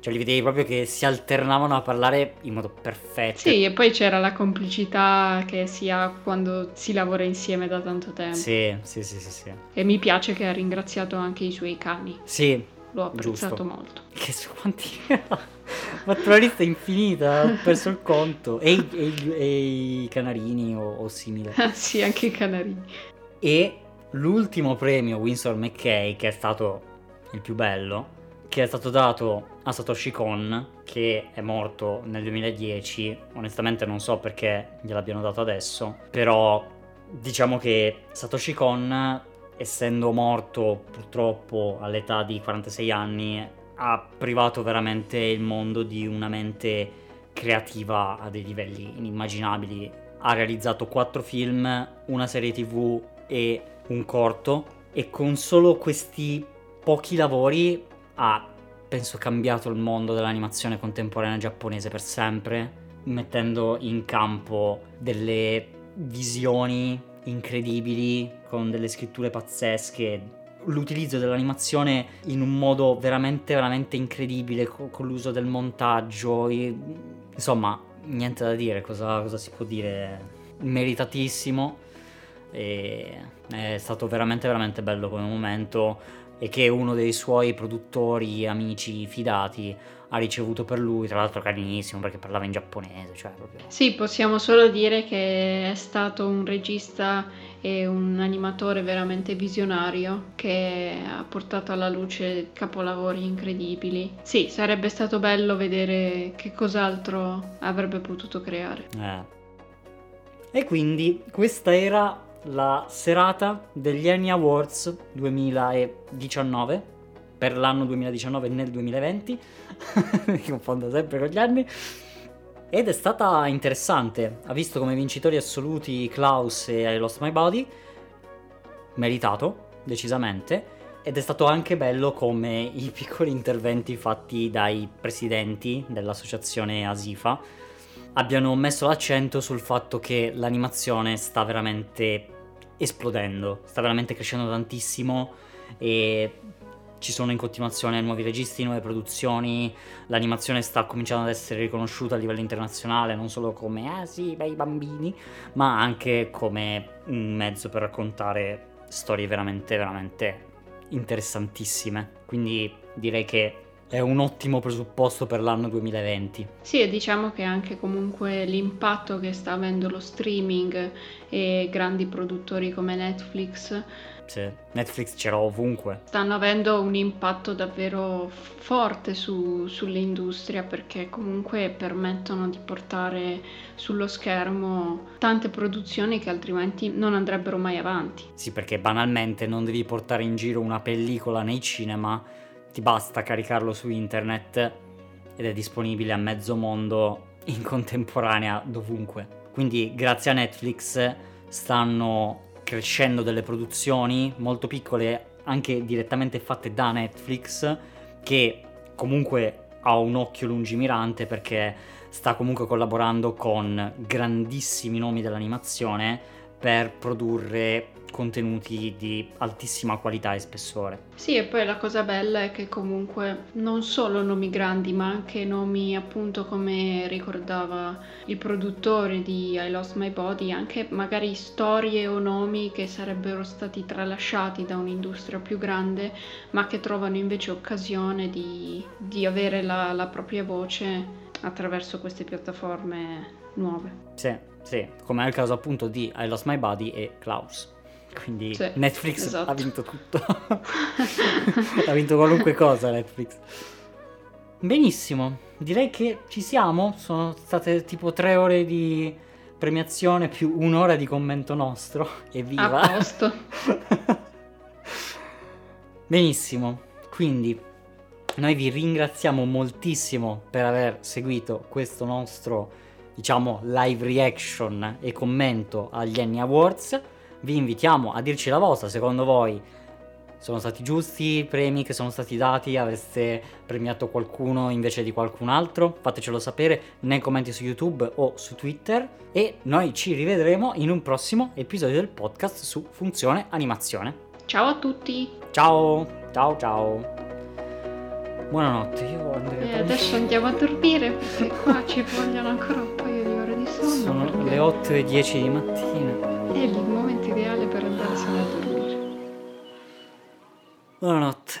cioè, li vedevi proprio che si alternavano a parlare in modo perfetto. Sì, e poi c'era la complicità che si ha quando si lavora insieme da tanto tempo. Sì, sì, sì, sì, sì. E mi piace che ha ringraziato anche i suoi cani. Sì, L'ho apprezzato giusto. molto. Che su quanti... Ma una lista infinita, ho perso il conto. E i, e e i canarini o, o simile. Ah, sì, anche i canarini. E l'ultimo premio Winsor McKay, che è stato il più bello, che è stato dato a Satoshi Kon, che è morto nel 2010. Onestamente non so perché gliel'abbiano dato adesso, però diciamo che Satoshi Kon, essendo morto purtroppo all'età di 46 anni, ha privato veramente il mondo di una mente creativa a dei livelli inimmaginabili. Ha realizzato quattro film, una serie tv e un corto e con solo questi pochi lavori ha, penso, cambiato il mondo dell'animazione contemporanea giapponese per sempre, mettendo in campo delle visioni incredibili con delle scritture pazzesche. L'utilizzo dell'animazione in un modo veramente veramente incredibile co- con l'uso del montaggio i- insomma niente da dire cosa, cosa si può dire? Meritatissimo e è stato veramente veramente bello come momento e che uno dei suoi produttori amici fidati ha ricevuto per lui tra l'altro carinissimo perché parlava in giapponese cioè proprio Sì, possiamo solo dire che è stato un regista e un animatore veramente visionario che ha portato alla luce capolavori incredibili. Sì, sarebbe stato bello vedere che cos'altro avrebbe potuto creare. Eh. E quindi questa era la serata degli Annie Awards 2019 per l'anno 2019 nel 2020. Mi confondo sempre con gli anni. Ed è stata interessante. Ha visto come vincitori assoluti Klaus e I Lost My Body. Meritato, decisamente. Ed è stato anche bello come i piccoli interventi fatti dai presidenti dell'associazione Asifa abbiano messo l'accento sul fatto che l'animazione sta veramente esplodendo, sta veramente crescendo tantissimo e ci sono in continuazione nuovi registi, nuove produzioni, l'animazione sta cominciando ad essere riconosciuta a livello internazionale, non solo come ah sì, bei bambini, ma anche come un mezzo per raccontare storie veramente, veramente interessantissime. Quindi direi che è un ottimo presupposto per l'anno 2020. Sì, e diciamo che anche comunque l'impatto che sta avendo lo streaming e grandi produttori come Netflix sì, Netflix c'era ovunque. Stanno avendo un impatto davvero forte su, sull'industria perché comunque permettono di portare sullo schermo tante produzioni che altrimenti non andrebbero mai avanti. Sì, perché banalmente non devi portare in giro una pellicola nei cinema, ti basta caricarlo su internet ed è disponibile a mezzo mondo in contemporanea dovunque. Quindi grazie a Netflix stanno crescendo delle produzioni molto piccole, anche direttamente fatte da Netflix, che comunque ha un occhio lungimirante perché sta comunque collaborando con grandissimi nomi dell'animazione per produrre contenuti di altissima qualità e spessore. Sì, e poi la cosa bella è che comunque non solo nomi grandi, ma anche nomi appunto come ricordava il produttore di I Lost My Body, anche magari storie o nomi che sarebbero stati tralasciati da un'industria più grande, ma che trovano invece occasione di, di avere la, la propria voce attraverso queste piattaforme nuove. Sì, sì, come è il caso appunto di I Lost My Body e Klaus. Quindi Sì, Netflix esatto. ha vinto tutto. ha vinto qualunque cosa Netflix. Benissimo, direi che ci siamo. Sono state tipo tre ore di premiazione più un'ora di commento nostro. Evviva! A posto. Benissimo, quindi noi vi ringraziamo moltissimo per aver seguito questo nostro, diciamo, live reaction e commento agli Annie Awards. Vi invitiamo a dirci la vostra, secondo voi sono stati giusti i premi che sono stati dati? Avreste premiato qualcuno invece di qualcun altro? Fatecelo sapere nei commenti su YouTube o su Twitter e noi ci rivedremo in un prossimo episodio del podcast su funzione animazione. Ciao a tutti! Ciao, ciao, ciao. Buonanotte, io andrei a E dormire. adesso andiamo a dormire perché qua ci vogliono ancora un paio di ore di sonno. Sono perché le 8 e 10 di mattina. È il var at